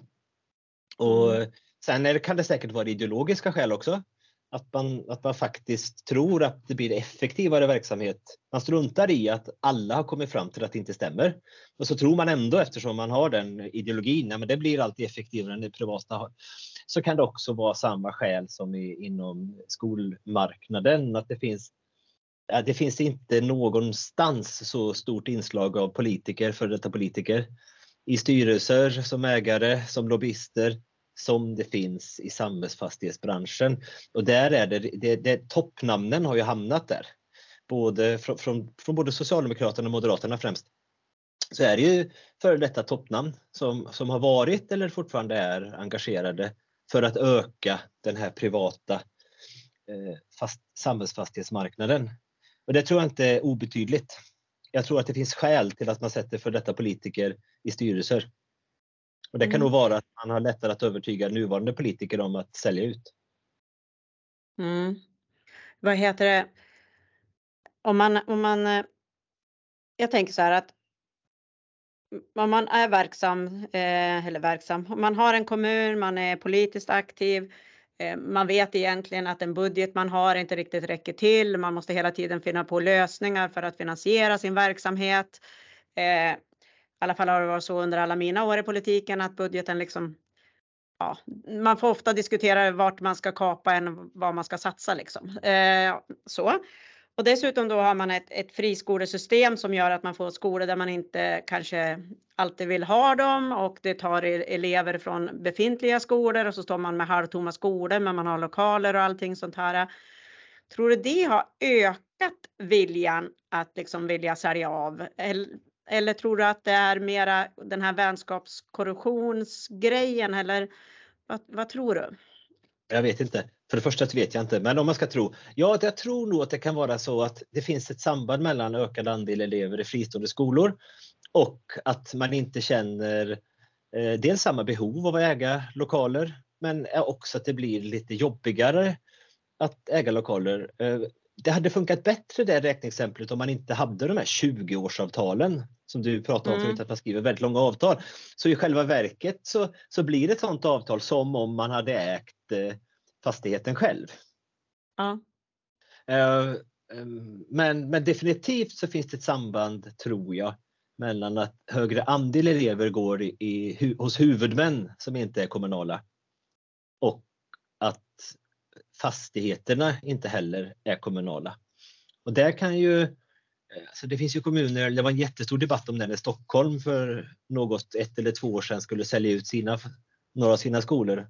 Och mm. Sen kan det säkert vara ideologiska skäl också. Att man, att man faktiskt tror att det blir effektivare verksamhet. Man struntar i att alla har kommit fram till att det inte stämmer. Och så tror man ändå eftersom man har den ideologin, ja, men det blir alltid effektivare än det privata så kan det också vara samma skäl som i, inom skolmarknaden. Att det finns det finns inte någonstans så stort inslag av politiker, före detta politiker, i styrelser, som ägare, som lobbyister, som det finns i samhällsfastighetsbranschen. Och där är det, det, det toppnamnen har ju hamnat där. Både från, från, från både Socialdemokraterna och Moderaterna främst. Så är det ju före detta toppnamn som, som har varit eller fortfarande är engagerade för att öka den här privata eh, fast, samhällsfastighetsmarknaden. Och det tror jag inte är obetydligt. Jag tror att det finns skäl till att man sätter för detta politiker i styrelser. Och det kan mm. nog vara att man har lättare att övertyga nuvarande politiker om att sälja ut. Mm. Vad heter det? Om man, om man, eh, jag tänker så här att om man är verksam, eh, eller verksam, om man har en kommun, man är politiskt aktiv, eh, man vet egentligen att den budget man har inte riktigt räcker till. Man måste hela tiden finna på lösningar för att finansiera sin verksamhet. I alla fall har det varit så under alla mina år i politiken att budgeten liksom Ja, man får ofta diskutera vart man ska kapa än vad man ska satsa liksom. Eh, så. Och dessutom då har man ett, ett friskolesystem som gör att man får skolor där man inte kanske alltid vill ha dem och det tar e-, elever från befintliga skolor och så står man med halvtomma skolor men man har lokaler och allting sånt här. Tror du det har ökat viljan att liksom vilja sälja av? Eller, tror du att det är mera den här vänskapskorruptionsgrejen eller vad, vad tror du? Jag vet inte. För det första vet jag inte, men om man ska tro. Ja, jag tror nog att det kan vara så att det finns ett samband mellan ökad andel elever i fristående skolor och att man inte känner eh, dels samma behov av att äga lokaler, men också att det blir lite jobbigare att äga lokaler. Eh, det hade funkat bättre det räkneexemplet om man inte hade de här 20-årsavtalen som du pratade om mm. förut, att man skriver väldigt långa avtal. Så i själva verket så, så blir det ett sådant avtal som om man hade ägt eh, fastigheten själv. Ja. Uh, men, men definitivt så finns det ett samband, tror jag, mellan att högre andel elever går i, i, hos huvudmän som inte är kommunala och att fastigheterna inte heller är kommunala. Och där kan ju, alltså det finns ju kommuner, det var en jättestor debatt om det när Stockholm för något, ett eller två år sedan skulle sälja ut sina, några av sina skolor.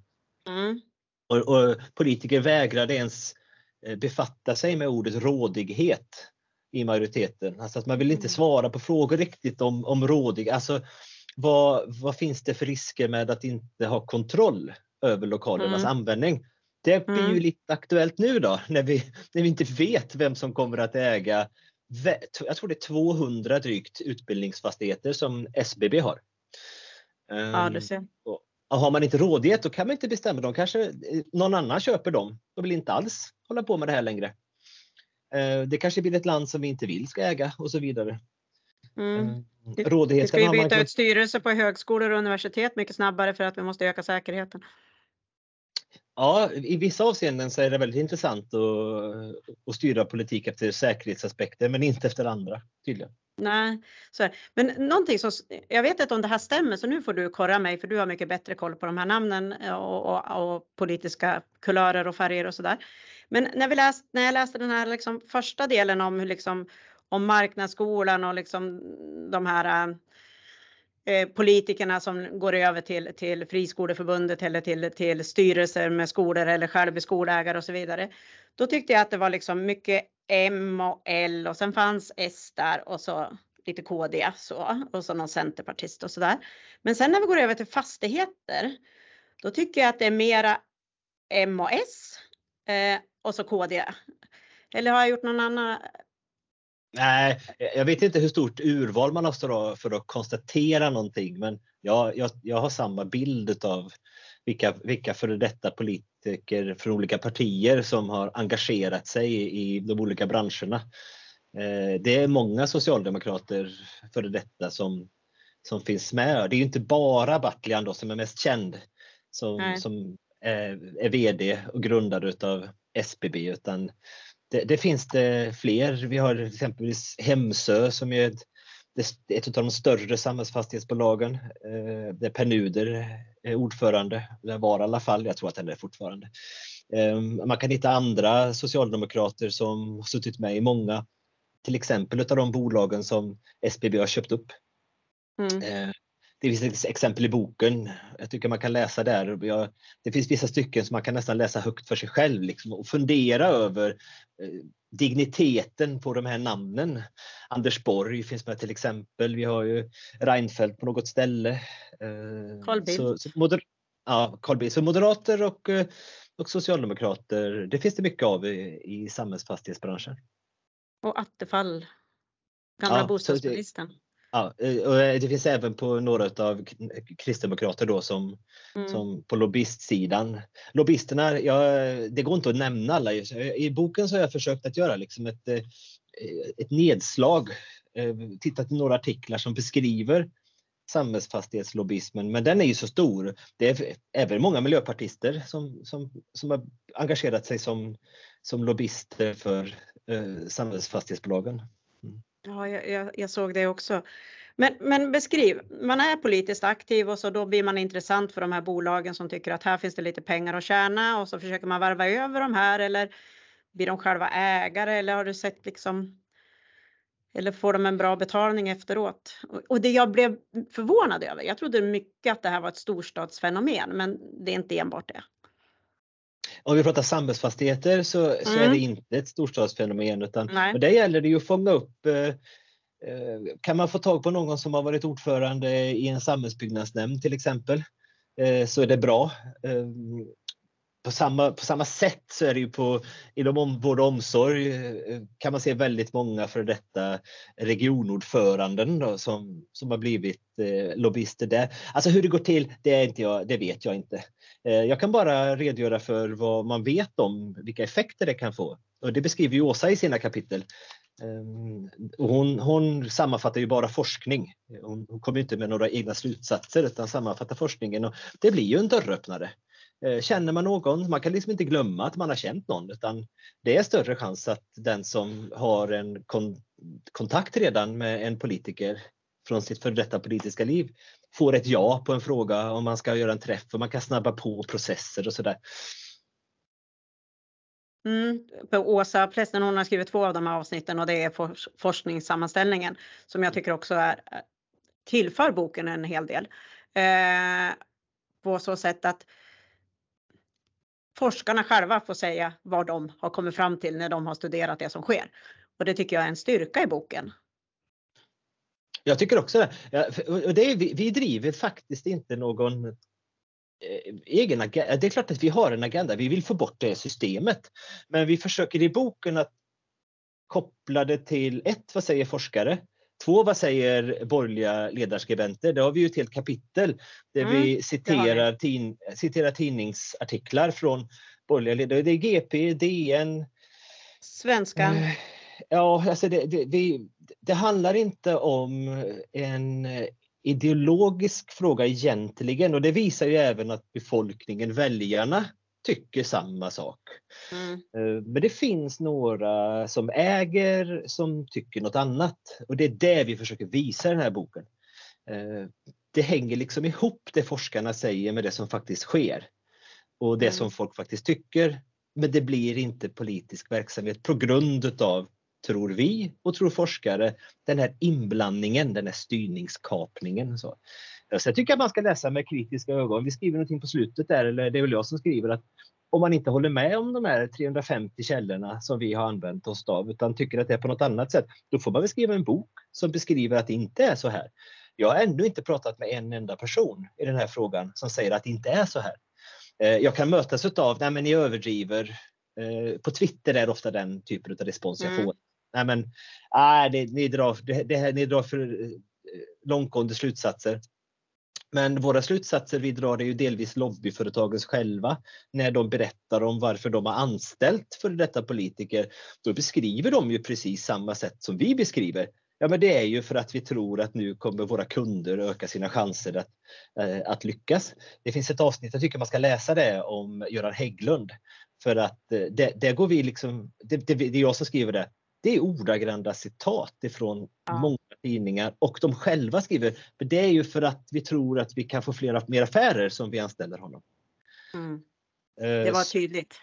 Mm. Och, och, politiker vägrade ens eh, befatta sig med ordet rådighet i majoriteten. Alltså att man vill inte mm. svara på frågor riktigt om, om rådig. Alltså vad, vad finns det för risker med att inte ha kontroll över lokalernas mm. användning? Det blir mm. ju lite aktuellt nu då när vi, när vi inte vet vem som kommer att äga jag tror det är 200 drygt utbildningsfastigheter som SBB har. Ja, det ser. Och, har man inte rådighet då kan man inte bestämma dem. Kanske eh, någon annan köper dem och vill inte alls hålla på med det här längre. Eh, det kanske blir ett land som vi inte vill ska äga och så vidare. Mm. Eh, rådigheten vi ska ju byta man... ut styrelse på högskolor och universitet mycket snabbare för att vi måste öka säkerheten. Ja, i vissa avseenden så är det väldigt intressant att, eh, att styra politik efter säkerhetsaspekter men inte efter andra tydligen. Nej, så men någonting som jag vet inte om det här stämmer så nu får du korra mig för du har mycket bättre koll på de här namnen eh, och, och, och politiska kulörer och färger och sådär. Men när, vi läst, när jag läste den här liksom första delen om, liksom, om marknadsskolan och liksom de här eh, Eh, politikerna som går över till, till Friskoleförbundet eller till, till styrelser med skolor eller själv skolägare och så vidare. Då tyckte jag att det var liksom mycket M och L och sen fanns S där och så lite KD så och så någon centerpartist och så där. Men sen när vi går över till fastigheter, då tycker jag att det är mera M och S eh, och så KD. Eller har jag gjort någon annan? Nej, jag vet inte hur stort urval man har för att konstatera någonting, men jag, jag, jag har samma bild av vilka, vilka före detta politiker från olika partier som har engagerat sig i de olika branscherna. Eh, det är många socialdemokrater före detta som, som finns med. Det är inte bara Battlian då som är mest känd som, som är, är VD och grundare utav SBB utan det, det, finns det fler. Vi har exempelvis Hemsö som är ett, ett av de större samhällsfastighetsbolagen eh, där Per Nuder är ordförande, det var i alla fall, jag tror att han är fortfarande. Eh, man kan hitta andra socialdemokrater som har suttit med i många, till exempel av de bolagen som SBB har köpt upp. Mm. Det finns exempel i boken. Jag tycker man kan läsa där. Det finns vissa stycken som man kan nästan läsa högt för sig själv liksom, och fundera över eh, digniteten på de här namnen. Anders Borg finns med till exempel. Vi har ju Reinfeldt på något ställe. Eh, Carl Bildt. Så, så, moder ja, Carl Bildt. så moderater och, eh, och socialdemokrater, det finns det mycket av i, i samhällsfastighetsbranschen. Och Attefall, gamla ja, bostadsministern. Ja, och det finns även på några av kristdemokrater då som, mm. som på lobbyistsidan. Lobbyisterna, ja, det går inte att nämna alla. I boken så har jag försökt att göra liksom ett, ett nedslag, tittat i några artiklar som beskriver samhällsfastighetslobbyismen, men den är ju så stor. Det är även många miljöpartister som, som, som har engagerat sig som, som lobbyister för eh, samhällsfastighetsbolagen. Mm. Ja, jag, jag, såg det också. Men, men, beskriv, man är politiskt aktiv och så då blir man intressant för de här bolagen som tycker att här finns det lite pengar att tjäna och så försöker man varva över de här eller blir de själva ägare eller har du sett liksom eller får de en bra betalning efteråt? Och det jag blev förvånad över, jag trodde mycket att det här var ett storstadsfenomen, men det är inte enbart det. Om vi pratar samhällsfastigheter så, mm. så är det mm. inte ett storstadsfenomen utan och där gäller det ju att fånga upp eh, eh, kan man få tag på någon som har varit ordförande i en samhällsbyggnadsnämnd till exempel eh, så är det bra på samma, på samma sätt så är det ju på, inom vård och omsorg eh, kan man se väldigt många för detta regionordföranden då, som, som har blivit eh, lobbyister där. Alltså hur det går till, det, är inte jag, det vet jag inte. Eh, jag kan bara redogöra för vad man vet om vilka effekter det kan få. Och det beskriver ju Åsa i sina kapitel. Eh, hon, hon sammanfattar ju bara forskning. Hon, hon kommer inte med några egna slutsatser utan sammanfattar forskningen och det blir ju en dörröppnare. Eh, känner man någon, man kan liksom inte glömma att man har känt någon utan det är större chans att den som har en kon kontakt redan med en politiker från sitt före detta politiska liv får ett ja på en fråga om man ska göra en träff och man kan snabba på processer och sådär. Mm, Åsa Prästen hon har skrivit två av de här avsnitten och det är for forskningssammanställningen som jag tycker också är, tillför boken en hel del. Eh, på så sätt att forskarna själva får säga vad de har kommit fram till när de har studerat det som sker. Och det tycker jag är en styrka i boken. Jag tycker också det. Det är, vi, driver faktiskt inte någon eh, egen agenda. Det är klart att vi har en agenda. Vi vill få bort det systemet. Men vi försöker i boken att koppla det till ett, vad säger forskare? Två, vad säger borgerliga ledarskribenter? Det har vi ju ett helt kapitel där mm, vi citerar, vi. Tin, citerar tidningsartiklar från borgerliga ledare. Det är GP, DN. Svenska. Eh, ja, alltså det, det, vi, det handlar inte om en ideologisk fråga egentligen och det visar ju även att befolkningen, väljarna, tycker samma sak. Mm. Eh, men det finns några som äger som tycker något annat och det är det vi försöker visa i den här boken. Eh, det hänger liksom ihop det forskarna säger med det som faktiskt sker och det mm. som folk faktiskt tycker. Men det blir inte politisk verksamhet på grund utav, tror vi och tror forskare, den här inblandningen, den här styrningskapningen. Så. Så jag tycker att man ska läsa med kritiska ögon. Vi skriver någonting på slutet där, eller det är väl jag som skriver att om man inte håller med om de här 350 källorna som vi har använt oss av utan tycker att det är på något annat sätt, då får man väl skriva en bok som beskriver att det inte är så här. Jag har ännu inte pratat med en enda person i den här frågan som säger att det inte är så här. Eh, jag kan mötas av, nej men ni överdriver. Eh, på Twitter är det ofta den typen av respons jag mm. får. Nej men, nej, det, ni, drar, det, det, ni drar för eh, långtgående slutsatser. Men våra slutsatser vi drar är ju delvis lobbyföretagens själva. När de berättar om varför de har anställt för detta politiker, då beskriver de ju precis samma sätt som vi beskriver. Ja, men det är ju för att vi tror att nu kommer våra kunder öka sina chanser att, eh, att lyckas. Det finns ett avsnitt, jag tycker man ska läsa det, om Göran Hägglund. För att eh, det, det går vi liksom, det, det, det är jag som skriver det, det är ordagranta citat ifrån ja. många tidningar och de själva skriver, för det är ju för att vi tror att vi kan få flera, mer affärer som vi anställer honom. Mm. Eh, det var tydligt.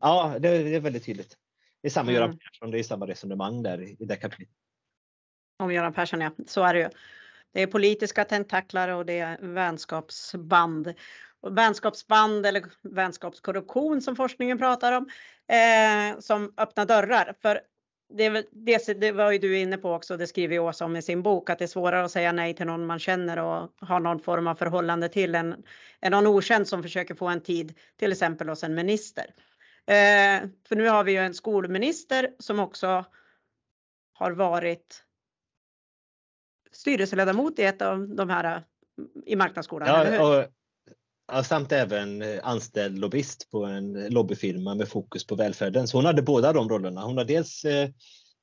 Ja, det, det är väldigt tydligt. Det är samma mm. Göran Persson, det är samma resonemang där i det kapitlet. Om Göran Persson, ja. Så är det ju. Det är politiska tentaklar och det är vänskapsband. Och vänskapsband eller vänskapskorruption som forskningen pratar om, eh, som öppnar dörrar. För det, det, det, var ju du inne på också, det skriver Åsa om i sin bok, att det är svårare att säga nej till någon man känner och har någon form av förhållande till än, än någon okänd som försöker få en tid, till exempel hos en minister. Eh, för nu har vi ju en skolminister som också har varit styrelseledamot i ett av de här i marknadsskolan, ja, samt även anställd lobbyist på en lobbyfirma med fokus på välfärden. Så hon hade båda de rollerna. Hon har dels eh,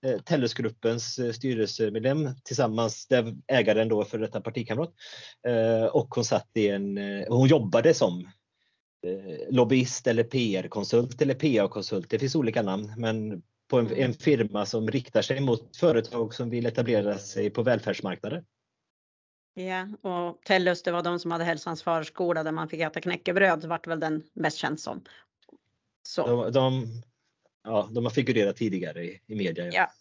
eh Tellusgruppens eh, styrelsemedlem tillsammans, där ägaren då för detta partikamrat. Eh, och hon satt i en, hon jobbade som lobbyist eller PR-konsult eller PA-konsult. Det finns olika namn, men på en, en, firma som riktar sig mot företag som vill etablera sig på välfärdsmarknader. Ja, och Tellus, det var de som hade hälsans förskola där man fick äta knäckebröd, vart väl den mest känd som. Så. De, de, ja, de har figurerat tidigare i, i media. Ja. ja,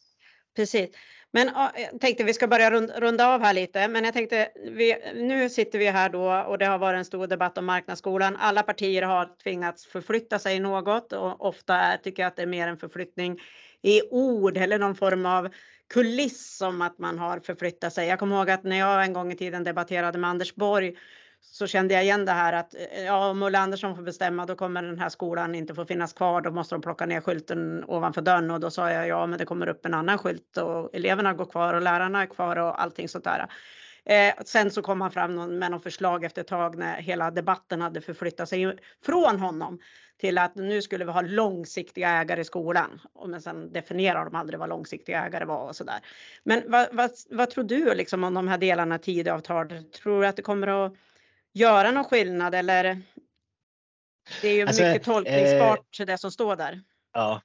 precis. Men jag tänkte vi ska börja runda av här lite, men jag tänkte vi, nu sitter vi här då och det har varit en stor debatt om marknadsskolan. Alla partier har tvingats förflytta sig något och ofta är, tycker jag att det är mer en förflyttning i ord eller någon form av kuliss som att man har förflyttat sig. Jag kommer ihåg att när jag en gång i tiden debatterade med Anders Borg så kände jag igen det här att eh, ja, om Ulla Andersson får bestämma då kommer den här skolan inte få finnas kvar. Då måste de plocka ner skylten ovanför dörren och då sa jag ja, men det kommer upp en annan skylt och eleverna går kvar och lärarna är kvar och allting sånt där. Eh, sen så kom han fram med något förslag efter ett tag när hela debatten hade förflyttat sig från honom till att nu skulle vi ha långsiktiga ägare i skolan. Men sen definierar de aldrig vad långsiktiga ägare var och sådär. Men vad, vad, vad tror du liksom om de här delarna Tidöavtalet? Tror du att det kommer att göra någon skillnad eller? Det är ju alltså, mycket tolkningsbart eh, det som står där. Ja, Eh,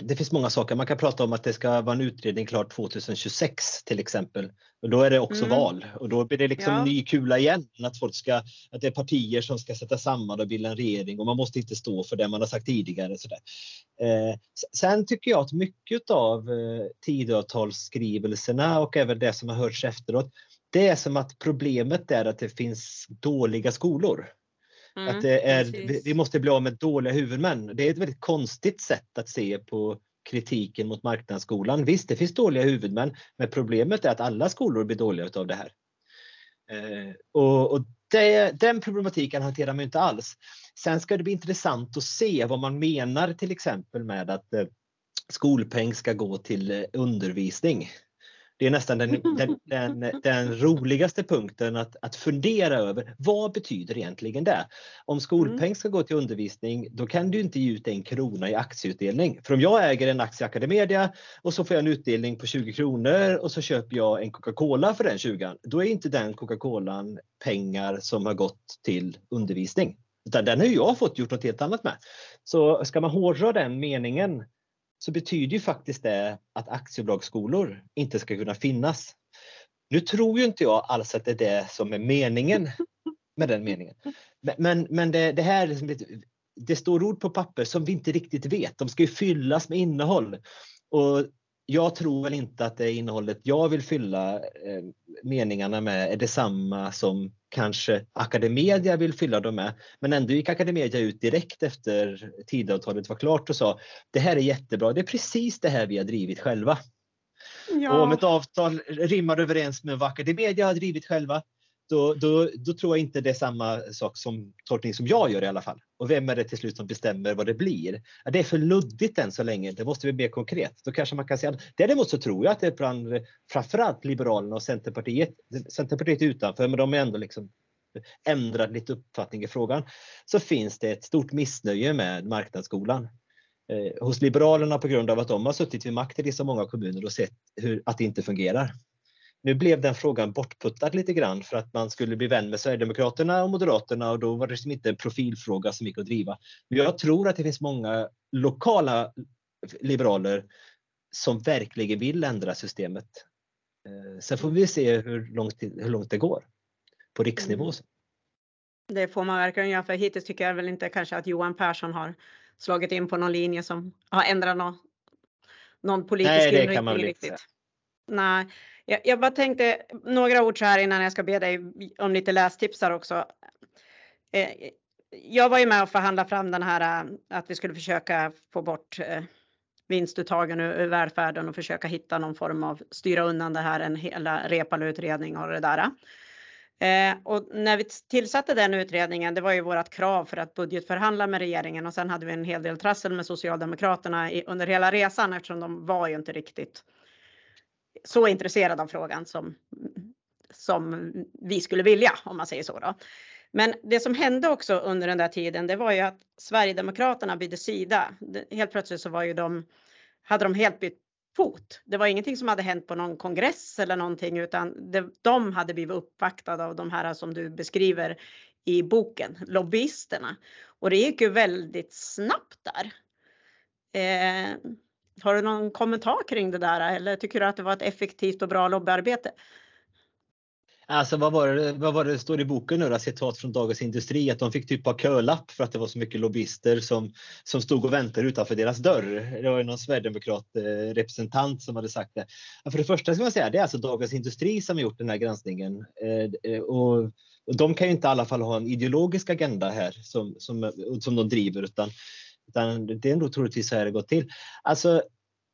det finns många saker. Man kan prata om att det ska vara en utredning klar 2026 till exempel. Och då är det också mm. val och då blir det liksom ja. ny kula igen. Att, folk ska, att det är partier som ska sätta samman och bilda en regering och man måste inte stå för det man har sagt tidigare. Så eh, sen tycker jag att mycket av eh, Tidöavtalsskrivelserna och även det som har hörts efteråt, det är som att problemet är att det finns dåliga skolor. Mm, att det är, vi måste bli av med dåliga huvudmän. Det är ett väldigt konstigt sätt att se på kritiken mot marknadsskolan. Visst, det finns dåliga huvudmän, men problemet är att alla skolor blir dåliga utav det här. Eh, och, och det, den problematiken hanterar man inte alls. Sen ska det bli intressant att se vad man menar till exempel med att eh, skolpeng ska gå till eh, undervisning. Det är nästan den, den, den, den, roligaste punkten att, att fundera över. Vad betyder egentligen det? Om skolpeng mm. ska gå till undervisning, då kan du inte ge ut en krona i aktieutdelning. För om jag äger en aktie i Academedia och så får jag en utdelning på 20 kronor och så köper jag en Coca-Cola för den 20 då är inte den Coca-Colan pengar som har gått till undervisning. Utan den har jag fått gjort något helt annat med. Så ska man hårdra den meningen så betyder ju faktiskt det att aktiebolagsskolor inte ska kunna finnas. Nu tror ju inte jag alls att det är det som är meningen med den meningen. Men, men det, det här liksom, det står ord på papper som vi inte riktigt vet. De ska ju fyllas med innehåll. Och jag tror väl inte att det innehållet jag vill fylla eh, meningarna med är detsamma som kanske Academedia vill fylla dem med. Men ändå gick Academedia ut direkt efter Tidöavtalet var klart och sa det här är jättebra, det är precis det här vi har drivit själva. Ja. Och om ett avtal rimmar överens med vad Academedia har drivit själva, då, då, då, tror jag inte det är samma sak som tolkning som jag gör i alla fall. Och vem är det till slut som bestämmer vad det blir? Ja, det är för luddigt än så länge. Det måste bli mer konkret. Då kanske man kan säga. Däremot så tror jag att det är bland framförallt Liberalerna och Centerpartiet. Centerpartiet är utanför, men de är ändå liksom ändrat lite uppfattning i frågan. Så finns det ett stort missnöje med marknadsskolan eh, hos Liberalerna på grund av att de har suttit vid makten i så många kommuner och sett hur, att det inte fungerar. Nu blev den frågan bortputtad lite grann för att man skulle bli vän med Sverigedemokraterna och Moderaterna och då var det liksom inte en profilfråga som gick att driva. Men jag tror att det finns många lokala liberaler som verkligen vill ändra systemet. Eh, sen får vi se hur långt, hur långt det går på riksnivå. Mm. Det får man verkligen göra för hittills tycker jag väl inte kanske att Johan Persson har slagit in på någon linje som har ändrat någon, någon politisk Nej, inriktning riktigt. Nej, jag, jag bara tänkte några ord så här innan jag ska be dig om lite lästipsar också. Eh, jag var ju med och förhandlade fram den här eh, att vi skulle försöka få bort eh, vinstuttagen ur, ur välfärden och försöka hitta någon form av styra undan det här, en hela Reepalu-utredning och det där. Eh, och när vi tillsatte den utredningen, det var ju vårt krav för att budgetförhandla med regeringen och sen hade vi en hel del trassel med Socialdemokraterna i, under hela resan eftersom de var ju inte riktigt så intresserad av frågan som, som vi skulle vilja om man säger så. Då. Men det som hände också under den där tiden, det var ju att Sverigedemokraterna bytte sida. Helt plötsligt så var ju de, hade de helt bytt fot. Det var ingenting som hade hänt på någon kongress eller någonting utan det, de hade blivit uppvaktade av de här som du beskriver i boken, lobbyisterna. Och det gick ju väldigt snabbt där. Eh, har du någon kommentar kring det där eller tycker du att det var ett effektivt och bra lobbyarbete? Alltså vad var, det, vad var det står i boken nu då, citat från Dagens Industri, att de fick typ ha kölapp för att det var så mycket lobbyister som, som stod och väntade utanför deras dörr. Det var ju någon sverigedemokrat eh, representant som hade sagt det. För det första ska man säga, det är alltså Dagens Industri som har gjort den här granskningen. Eh, eh, och, och de kan ju inte i alla fall ha en ideologisk agenda här som, som, som de driver utan, utan det är nog troligtvis så här det gått till. Alltså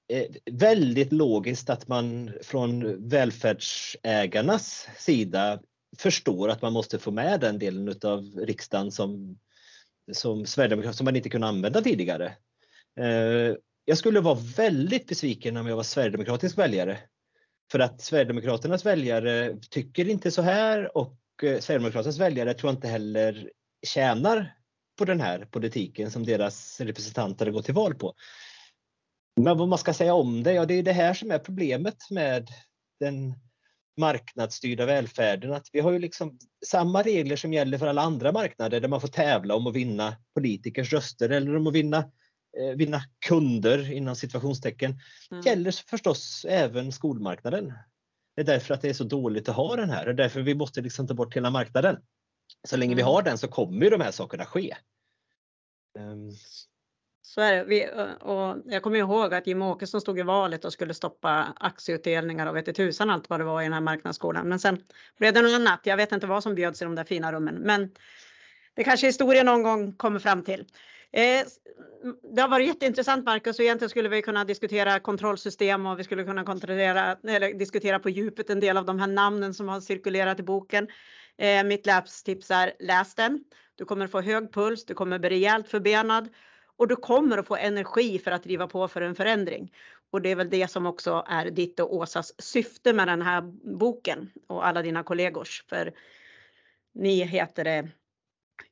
Eh, väldigt logiskt att man från välfärdsägarnas sida förstår att man måste få med den delen av riksdagen som, som Sverigedemokraterna som man inte kunde använda tidigare. Eh, jag skulle vara väldigt besviken om jag var sverigedemokratisk väljare. För att Sverigedemokraternas väljare tycker inte så här och eh, Sverigedemokraternas väljare tror jag inte heller tjänar på den här politiken som deras representanter gått till val på. Men vad man ska säga om det, ja det är det här som är problemet med den marknadsstyrda välfärden. Att vi har ju liksom samma regler som gäller för alla andra marknader där man får tävla om att vinna politikers röster eller om att vinna, eh, vinna kunder inom situationstecken. Mm. gäller förstås även skolmarknaden. Det är därför att det är så dåligt att ha den här. Det är därför vi måste liksom ta bort hela marknaden. Så länge mm. vi har den så kommer de här sakerna ske. Um, så är det. Vi, och jag kommer ihåg att Jim Åkesson stod i valet och skulle stoppa aktieutdelningar och vet inte tusan allt vad det var i den här marknadsskolan. Men sen blev det något annat. Jag vet inte vad som bjöds i de där fina rummen, men det kanske historien någon gång kommer fram till. Eh, det har varit jätteintressant Marcus och egentligen skulle vi kunna diskutera kontrollsystem och vi skulle kunna kontrollera, eller diskutera på djupet en del av de här namnen som har cirkulerat i boken. Eh, mitt lästips är läs den. Du kommer få hög puls, du kommer bli rejält förbenad och du kommer att få energi för att driva på för en förändring. Och det är väl det som också är ditt och Åsas syfte med den här boken och alla dina kollegors. För ni heter det,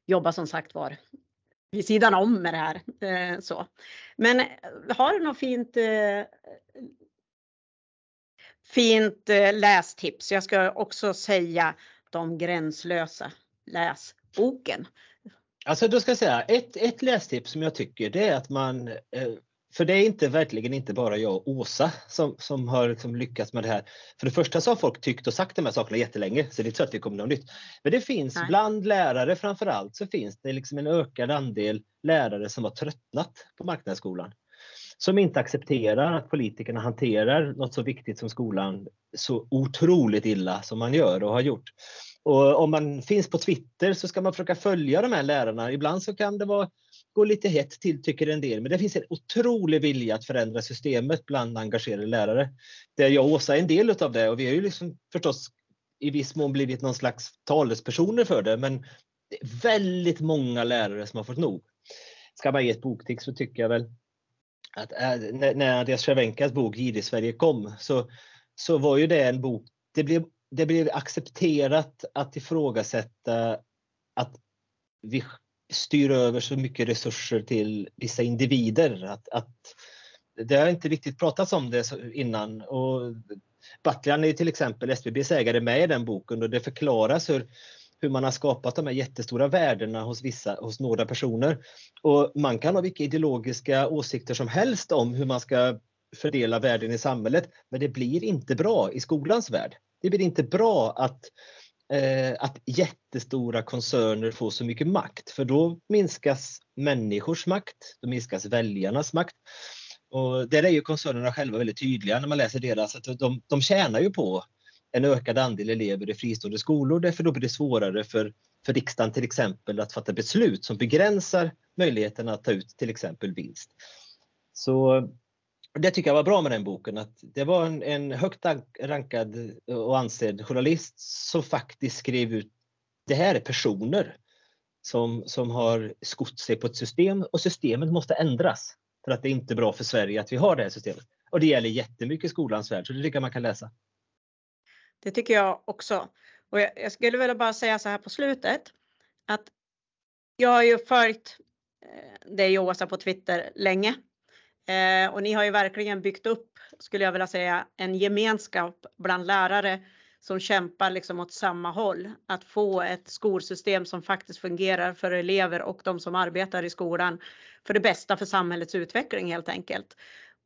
jobbar som sagt var vid sidan om med det här. Eh, så. Men eh, har du något fint eh, fint eh, lästips? Jag ska också säga de gränslösa. Läs boken. Alltså då ska jag säga, ett, ett lästips som jag tycker det är att man, eh, för det är inte verkligen inte bara jag och Åsa som, som har liksom lyckats med det här. För det första så har folk tyckt och sagt de här sakerna jättelänge så det är inte så att vi kommer något nytt. Men det finns Nej. bland lärare framför allt så finns det liksom en ökad andel lärare som har tröttnat på marknadsskolan. Som inte accepterar att politikerna hanterar något så viktigt som skolan så otroligt illa som man gör och har gjort. Och om man finns på Twitter så ska man försöka följa de här lärarna. Ibland så kan det vara, gå lite hett till tycker en del, men det finns en otrolig vilja att förändra systemet bland engagerade lärare. Där jag och Åsa är en del av det och vi har ju liksom förstås i viss mån blivit någon slags talespersoner för det, men det är väldigt många lärare som har fått nog. Ska man ge ett boktips så tycker jag väl att äh, när Andreas Cervenkas bok Girig Sverige kom så, så var ju det en bok, det blev det blev accepterat att ifrågasätta att vi styr över så mycket resurser till vissa individer. Att, att det har inte riktigt pratats om det innan. Och Battlian är till exempel SBBs ägare med i den boken och det förklaras hur, hur man har skapat de här jättestora värdena hos vissa, hos några personer. Och man kan ha vilka ideologiska åsikter som helst om hur man ska fördela värden i samhället, men det blir inte bra i skolans värld. Det blir inte bra att, eh, att jättestora koncerner får så mycket makt för då minskas människors makt, då minskas väljarnas makt. Och där är ju koncernerna själva väldigt tydliga när man läser deras, att de, de tjänar ju på en ökad andel elever i fristående skolor därför då blir det svårare för, för riksdagen till exempel att fatta beslut som begränsar möjligheten att ta ut till exempel vinst. Så det tycker jag var bra med den boken, att det var en, en högt rankad och ansedd journalist som faktiskt skrev ut, det här är personer som, som har skott sig på ett system och systemet måste ändras för att det är inte är bra för Sverige att vi har det här systemet. Och det gäller jättemycket i skolans värld, så det tycker jag man kan läsa. Det tycker jag också. Och jag, jag skulle vilja bara säga så här på slutet att jag har ju följt eh, dig Åsa på Twitter länge eh, och ni har ju verkligen byggt upp, skulle jag vilja säga, en gemenskap bland lärare som kämpar liksom åt samma håll. Att få ett skolsystem som faktiskt fungerar för elever och de som arbetar i skolan för det bästa för samhällets utveckling helt enkelt.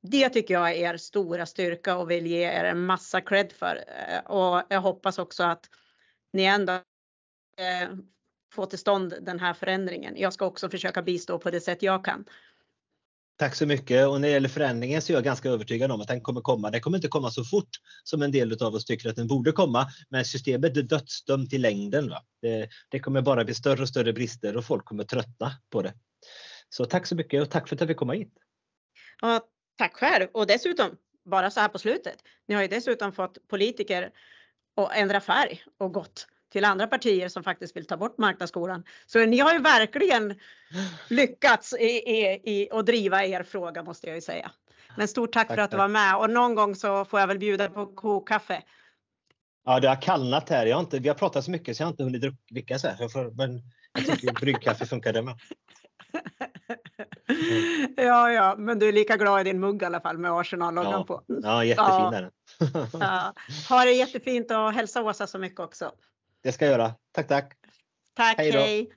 Det tycker jag är er stora styrka och vill ge er en massa cred för. Eh, och jag hoppas också att ni ändå eh, får till stånd den här förändringen. Jag ska också försöka bistå på det sätt jag kan. Tack så mycket och när det gäller förändringen så är jag ganska övertygad om att den kommer komma. Den kommer inte komma så fort som en del av oss tycker att den borde komma, men systemet är dödsdömt i längden. Va? Det, det kommer bara bli större och större brister och folk kommer tröttna på det. Så tack så mycket och tack för att jag fick komma hit. Ja, tack själv och dessutom bara så här på slutet. Ni har ju dessutom fått politiker att ändra färg och gått till andra partier som faktiskt vill ta bort marknadsskolan. Så ni har ju verkligen lyckats i, i, i att driva er fråga måste jag ju säga. Men stort tack, tack för att du var med och någon gång så får jag väl bjuda på kokkaffe. Ja, det har kallnat här. Jag har inte, vi har pratat så mycket så jag har inte hunnit dricka så här. Får, men jag tycker bryggkaffe funkar det med. Ja, ja, men du är lika glad i din mugg i alla fall med Arsenal-loggan ja. på. Ja, jättefin är den. ja. Ha det jättefint och hälsa Åsa så mycket också. Det ska jag göra. Tack, tack. Tack, hej. hej.